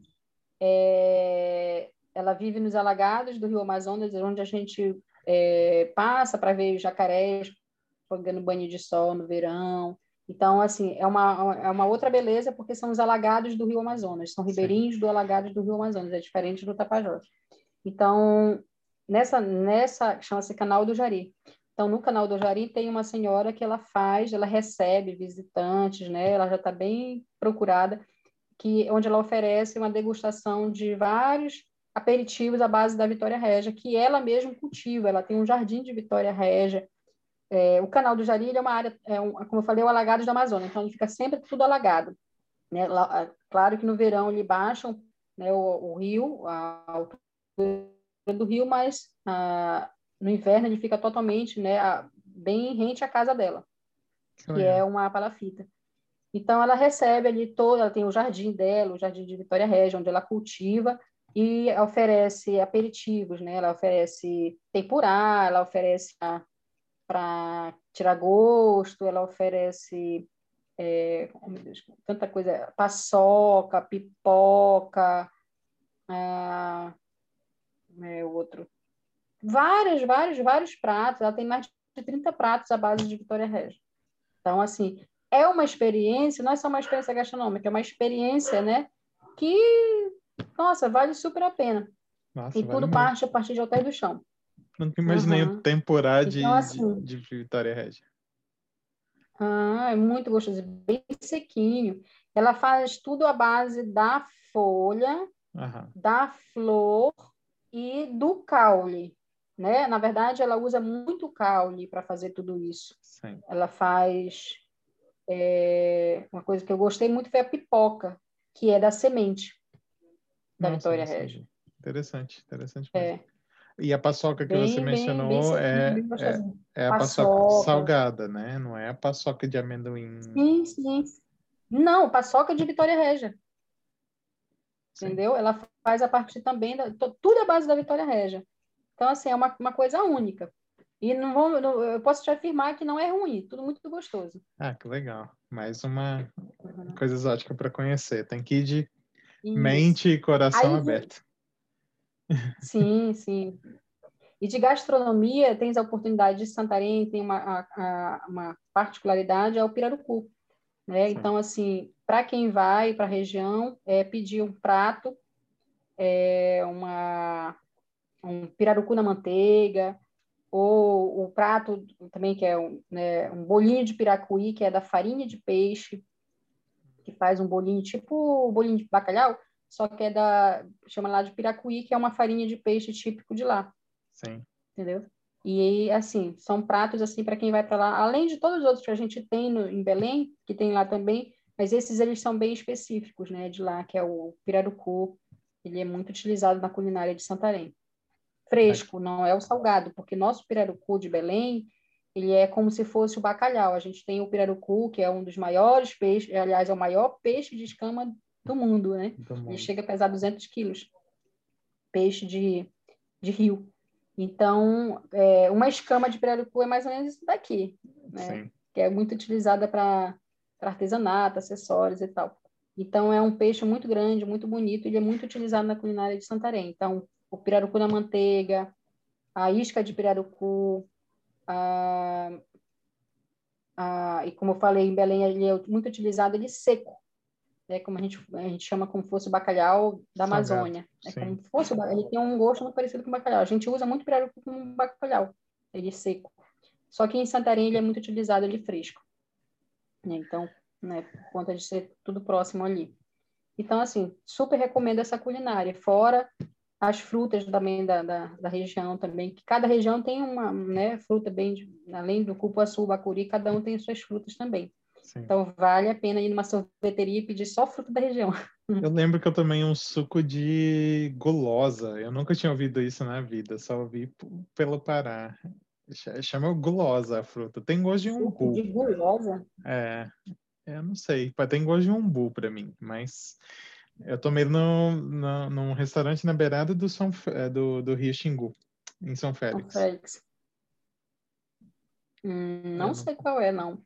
é, ela vive nos alagados do Rio Amazonas, onde a gente é, passa para ver os jacarés pegando banho de sol no verão. Então, assim, é uma, é uma outra beleza porque são os alagados do Rio Amazonas, são ribeirinhos Sim. do alagados do Rio Amazonas, é diferente do Tapajós. Então, nessa, nessa chama-se Canal do Jari. Então, no Canal do Jari tem uma senhora que ela faz, ela recebe visitantes, né? Ela já está bem procurada que onde ela oferece uma degustação de vários aperitivos à base da Vitória Régia, que ela mesma cultiva. Ela tem um jardim de Vitória Régia. É, o canal do Jari é uma área, é um, como eu falei, o alagado da Amazônia, então ele fica sempre tudo alagado. Né? Lá, claro que no verão ele baixam né, o, o, rio, a altura do rio, mas a, no inverno ele fica totalmente né, a, bem rente à casa dela, que é uma palafita. Então, ela recebe ali toda, ela tem o jardim dela, o jardim de Vitória Regia, onde ela cultiva e oferece aperitivos, né? Ela oferece tempurá, ela oferece para tirar gosto, ela oferece é, oh, Deus, tanta coisa, paçoca, pipoca, ah, é, o outro, vários, vários, vários pratos, ela tem mais de 30 pratos à base de Vitória Regia. Então, assim, é uma experiência, não é só uma experiência gastronômica, é uma experiência, né? Que, nossa, vale super a pena. Nossa, e vale tudo mesmo. parte a partir de Alter do Chão. Nunca imaginei Uhum. o temporá de, Então, assim- de, de Vitória Regia. Ah, é muito gostoso, bem sequinho. Ela faz tudo à base da folha, Aham, da flor e do caule, né? Na verdade, ela usa muito caule para fazer tudo isso. sim. Ela faz é, uma coisa que eu gostei muito foi a pipoca, que é da semente da Nossa, Vitória. Regia. Interessante, interessante. É, E a paçoca que bem, você mencionou bem é, bem é, gostosinho. é a paçoca Paçoca. salgada, né? Não é a paçoca de amendoim. Sim, sim. Não, paçoca de Vitória Regia. Sim. entendeu? Ela faz a partir também da tudo é base da Vitória Regia. Então assim é uma, uma coisa única. E não vou, não- eu posso te afirmar que não é ruim, tudo muito gostoso. Ah, que legal. Mais uma Uhum. coisa exótica para conhecer. Tem que ir de Isso. mente e coração Aí, aberto. Sim, sim. E de gastronomia, tens a oportunidade de Santarém, tem uma, a- a- uma particularidade, é o pirarucu. Né? Sim. Então, assim, para quem vai para a região, é pedir um prato, é uma, um pirarucu na manteiga, ou o prato também, que é um, né, um bolinho de piracuí, que é da farinha de peixe, que faz um bolinho tipo bolinho de bacalhau, só que é da, chama lá de piracuí, que é uma farinha de peixe típico de lá Sim. entendeu? E assim, são pratos assim para quem vai para lá, além de todos os outros que a gente tem no, em Belém, que tem lá também, mas esses eles são bem específicos, né, de lá, que é o pirarucu. Ele é muito utilizado na culinária de Santarém. Fresco, não é o salgado, porque nosso pirarucu de Belém, ele é como se fosse o bacalhau. A gente tem o pirarucu, que é um dos maiores peixes, aliás, é o maior peixe de escama do mundo, né? Ele chega a pesar 200 quilos. Peixe de, de rio. Então, é, uma escama de pirarucu é mais ou menos isso daqui, né? Sim. Que é muito utilizada para artesanato, acessórios e tal. Então, é um peixe muito grande, muito bonito, e ele é muito utilizado na culinária de Santarém. Então, o pirarucu na manteiga, a isca de pirarucu, a, a, e como eu falei, em Belém ele é muito utilizado ele seco, né? Como a gente, a gente chama como fosse o bacalhau da Amazônia. É como fosse, ele tem um gosto muito parecido com o bacalhau. A gente usa muito pirarucu como bacalhau, ele seco. Só que em Santarém ele é muito utilizado ele fresco. né? Então, né, por conta de ser tudo próximo ali. Então, assim, super recomendo essa culinária. Fora as frutas também da, da, da região também, que cada região tem uma né, fruta bem, de- além do cupuaçu, bacuri, cada um tem as suas frutas também. Sim. Então, vale a pena ir numa sorveteria e pedir só fruta da região. Eu lembro que eu tomei um suco de gulosa. Eu nunca tinha ouvido isso na vida, só ouvi pelo Pará. Ch- Chama gulosa a fruta. Tem gosto de umbu. de gulosa. É, eu não sei. Ter gosto de umbu para mim, mas eu tomei no, no, num restaurante na beirada do, São, eh, do, do Rio Xingu, em São São Félix. Félix. Hum, não não- sei qual é, não.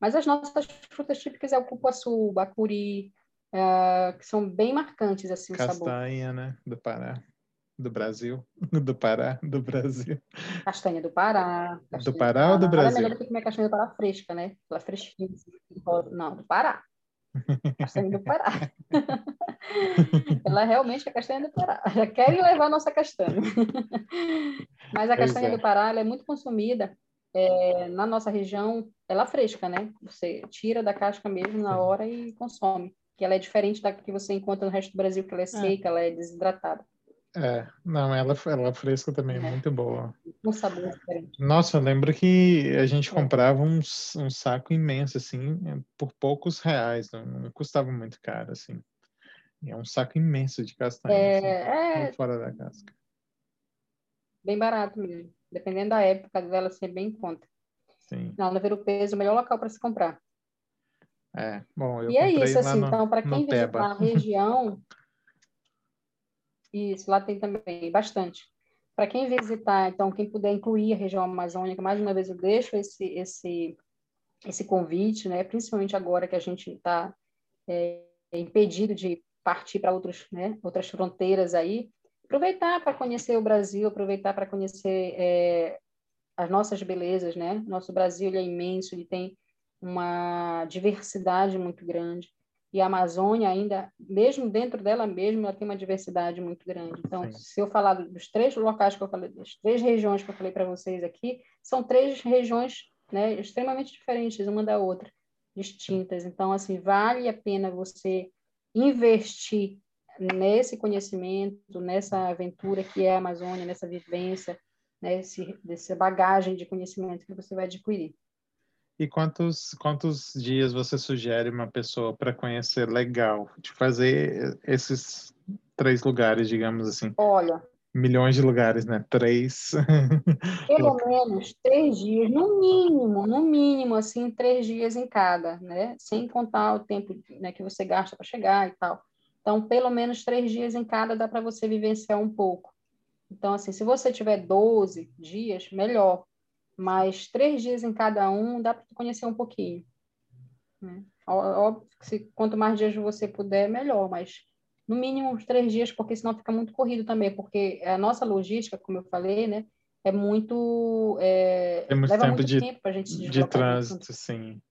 Mas as nossas frutas típicas é o cupuaçu, o bacuri, eh, que são bem marcantes, assim, o sabor. Castanha, né? Do Pará. Do Brasil. Do Pará, do Brasil. Castanha do Pará. castanha Pará ou do Nada Brasil? melhor do que comer castanha do Pará fresca, né? Ela fresquinha. Não, do Pará. Castanha do Pará. Ela realmente é castanha do Pará. Já querem levar a nossa castanha. Mas a castanha é. do Pará ela é muito consumida é, na nossa região. Ela é fresca, né? Você tira da casca mesmo na hora e consome. Que ela é diferente da que você encontra no resto do Brasil, que ela é seca, ela é desidratada. É, não, ela, ela fresca também é É. muito boa. Um sabor diferente. Nossa, eu lembro que a gente É. comprava um, um saco imenso, assim, por poucos reais, não, não custava muito caro, assim. E é um saco imenso de castanha, assim, É, é por fora da casca. bem barato mesmo. Dependendo da época dela, ser bem em conta. Sim, Não, Ver o Peso, o melhor local para se comprar. é. Bom, eu e é isso, assim, então, para quem visitar a região, isso, lá tem também bastante. Para quem visitar, então, quem puder incluir a região amazônica, mais uma vez eu deixo esse, esse, esse convite, né? principalmente agora que a gente está é, impedido de partir para né? outras fronteiras aí, aproveitar para conhecer o Brasil, aproveitar para conhecer é, as nossas belezas, né? Nosso Brasil é imenso, ele tem uma diversidade muito grande. E a Amazônia ainda, mesmo dentro dela mesma, ela tem uma diversidade muito grande. Então, Sim. se eu falar dos três locais que eu falei, das três regiões que eu falei para vocês aqui, são três regiões né, extremamente diferentes uma da outra, distintas. Então, assim, vale a pena você investir nesse conhecimento, nessa aventura que é a Amazônia, nessa vivência, nesse, né, nessa bagagem de conhecimento que você vai adquirir. E quantos, quantos dias você sugere uma pessoa para conhecer legal, de fazer esses três lugares, digamos assim? Olha. Milhões de lugares, né? Três. Pelo menos três dias, no mínimo, no mínimo, assim, três dias em cada, né? Sem contar o tempo né, que você gasta para chegar e tal. Então, pelo menos três dias em cada dá para você vivenciar um pouco. Então, assim, se você tiver 12 dias, melhor mas três dias em cada um dá para conhecer um pouquinho. Né? Óbvio que se, quanto mais dias você puder, melhor, mas no mínimo uns três dias, porque senão fica muito corrido também, porque a nossa logística, como eu falei, né, é muito. É, é muito leva tempo muito de, tempo para a gente se De trânsito, sim.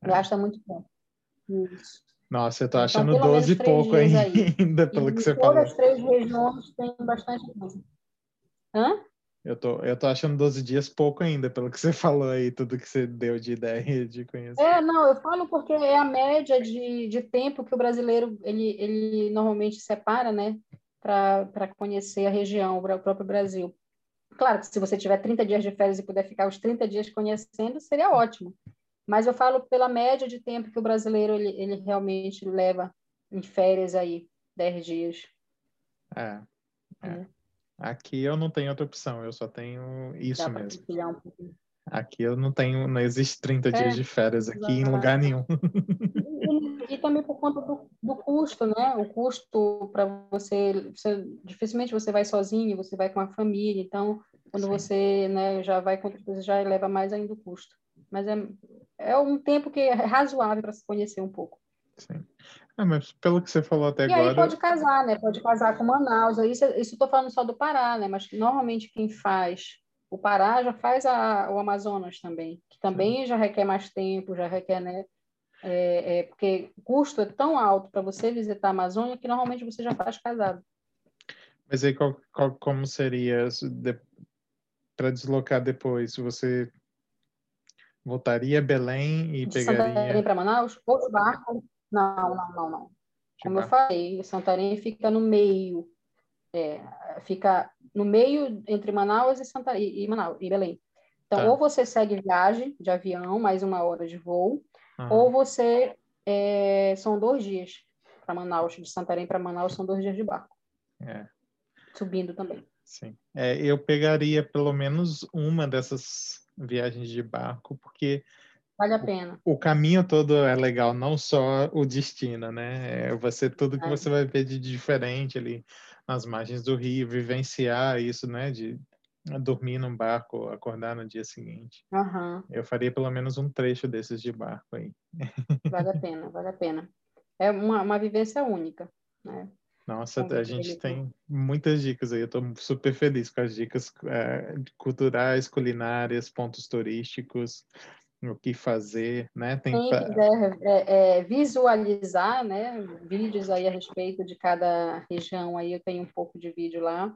Gasta é. muito tempo. Isso. Nossa, eu tô então, achando então, 12 e pouco ainda, pelo e que você falou. Todas as três regiões têm bastante coisa. Hã? Eu tô, eu tô achando 12 dias pouco ainda, pelo que você falou aí, tudo que você deu de ideia de conhecer. É, não, eu falo porque é a média de, de tempo que o brasileiro, ele, ele normalmente separa, né, para conhecer a região, o próprio Brasil. Claro que se você tiver 30 dias de férias e puder ficar os 30 dias conhecendo, seria ótimo. Mas eu falo pela média de tempo que o brasileiro, ele, ele realmente leva em férias aí, 10 dias. É, é. é. Aqui eu não tenho outra opção, eu só tenho isso Dá mesmo. Um aqui eu não tenho, não existe 30 é, dias de férias aqui exatamente. em lugar nenhum. E, e, também por conta do, do custo, né? O custo para você, você, dificilmente você vai sozinho, você vai com a família, então quando Sim. você né, já vai com coisa, já eleva mais ainda o custo. Mas é, é um tempo que é razoável para se conhecer um pouco. Sim. Ah, mas pelo que você falou até e agora. E aí pode casar, né? Pode casar com Manaus. Isso, isso estou falando só do Pará, né? Mas normalmente quem faz o Pará já faz a, o Amazonas também, que também Sim. já requer mais tempo, já requer, né? É, é, porque o custo é tão alto para você visitar a Amazônia que normalmente você já faz casado. Mas aí qual, qual, como seria para deslocar depois? Você voltaria a Belém e de pegaria... Santarém para Manaus? Ou de barco? Não, não, não, não. Como eu falei, Santarém fica no meio, é, fica no meio entre Manaus e, Santa, e, e Manaus, e Belém. Então, tá. ou você segue viagem de avião, mais uma hora de voo, uhum. ou você é, são dois dias para Manaus, de Santarém para Manaus são dois dias de barco. É. Subindo também. Sim. É, eu pegaria pelo menos uma dessas viagens de barco, porque Vale a pena. O, o, caminho todo é legal, não só o destino, né? É você tudo que é. você vai ver de diferente ali nas margens do rio, vivenciar isso, né? De dormir num barco, acordar no dia seguinte. Uhum. Eu faria pelo menos um trecho desses de barco aí. Vale a pena, vale a pena. É uma, uma vivência única, né? Nossa, a gente tem muitas dicas aí. Eu estou super feliz com as dicas é, culturais, culinárias, pontos turísticos o que fazer, né? Tem Quem quiser é, é, visualizar, né, vídeos aí a respeito de cada região, aí eu tenho um pouco de vídeo lá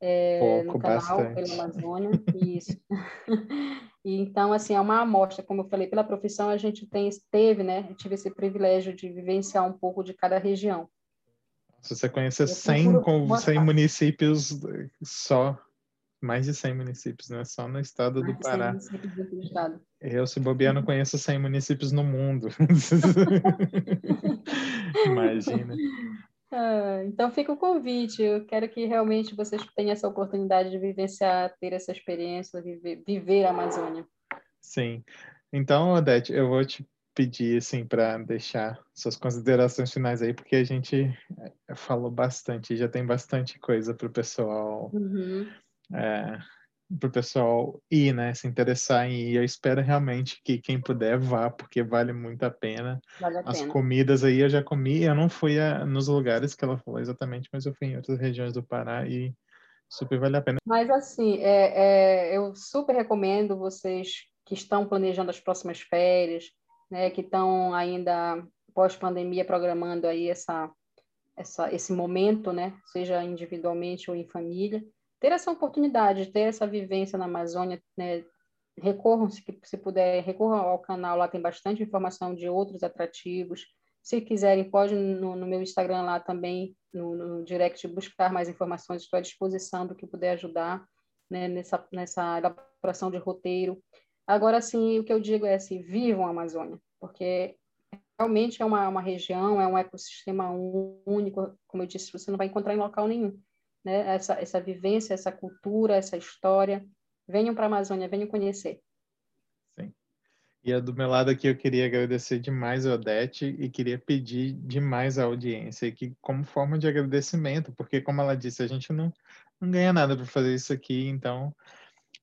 é, pouco, no canal bastante. pela Amazônia, isso. e então, assim, é uma amostra, como eu falei, pela profissão a gente tem, teve, né, tive esse privilégio de vivenciar um pouco de cada região. Se você conhecer 100, com 100 municípios só, mais de 100 municípios, né? Só no estado mais do Pará. Do estado. Eu, se bobear, não conheço 100 municípios no mundo. Imagina. Ah, então fica o convite. Eu quero que realmente vocês tenham essa oportunidade de vivenciar, ter essa experiência, viver, viver a Amazônia. Sim. Então, Odete, eu vou te pedir assim para deixar suas considerações finais aí, porque a gente eh, falou bastante, já tem bastante coisa para o pessoal uhum é, para o pessoal ir, né, se interessar em ir. Eu espero realmente que quem puder vá, porque vale muito a pena. Vale a As pena. comidas aí eu já comi, eu não fui a, nos lugares que ela falou exatamente, mas eu fui em outras regiões do Pará e super vale a pena. Mas assim, é, é, eu super recomendo vocês que estão planejando as próximas férias, né, que estão ainda pós-pandemia programando aí essa, essa, esse momento, né? Seja individualmente ou em família. Ter essa oportunidade, ter essa vivência na Amazônia, né? Recorram, se, se puder, recorram ao canal, lá tem bastante informação de outros atrativos. Se quiserem, pode no, no meu Instagram lá também, no, no, direct, buscar mais informações. Estou à disposição do que puder ajudar né, nessa, nessa elaboração de roteiro. Agora, sim, o que eu digo é assim, vivam a Amazônia, porque realmente é uma, uma região, é um ecossistema único, como eu disse, você não vai encontrar em local nenhum. Né? Essa, essa vivência, essa cultura, essa história. Venham para a Amazônia, venham conhecer. Sim. E do meu lado aqui eu queria agradecer demais a Odete e queria pedir demais a audiência que como forma de agradecimento, porque como ela disse, a gente não, não ganha nada para fazer isso aqui, então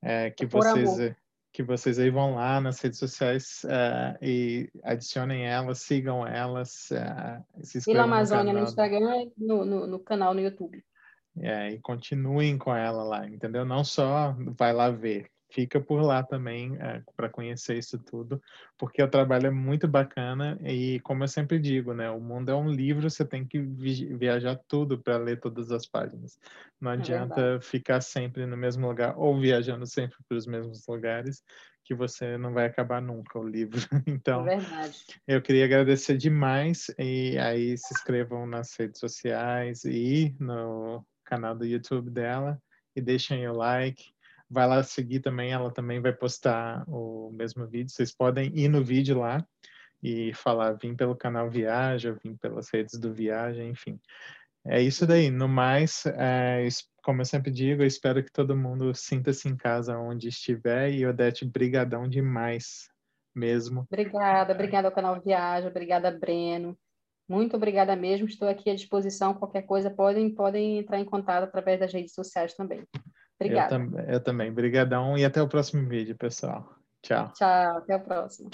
é, que é vocês amor que vocês aí vão lá nas redes sociais uh, e adicionem elas, sigam elas, uh, se inscrevam Vila Amazônia no, no Instagram e no, no, no, canal no YouTube. É, e continuem com ela lá, entendeu? Não só vai lá ver, fica por lá também é, para conhecer isso tudo, porque o trabalho é muito bacana e, como eu sempre digo, né, o mundo é um livro, você tem que vi viajar tudo para ler todas as páginas. Não é adianta verdade. ficar sempre no mesmo lugar ou viajando sempre para os mesmos lugares, que você não vai acabar nunca o livro. Então, é eu queria agradecer demais e aí se inscrevam nas redes sociais e no canal do YouTube dela e deixem o like vai lá seguir também, ela também vai postar o mesmo vídeo. Vocês podem ir no vídeo lá e falar, vim pelo canal Viaja, vim pelas redes do Viaja, enfim. É isso daí. No mais, é, como eu sempre digo, eu espero que todo mundo sinta-se em casa onde estiver. E Odete, brigadão demais mesmo. Obrigada, obrigada ao canal Viaja, obrigada, Breno. Muito obrigada mesmo. Estou aqui à disposição. Qualquer coisa, podem, podem entrar em contato através das redes sociais também. Obrigada. Eu, tam eu também. Obrigadão e até o próximo vídeo, pessoal. Tchau. Tchau, até o próximo.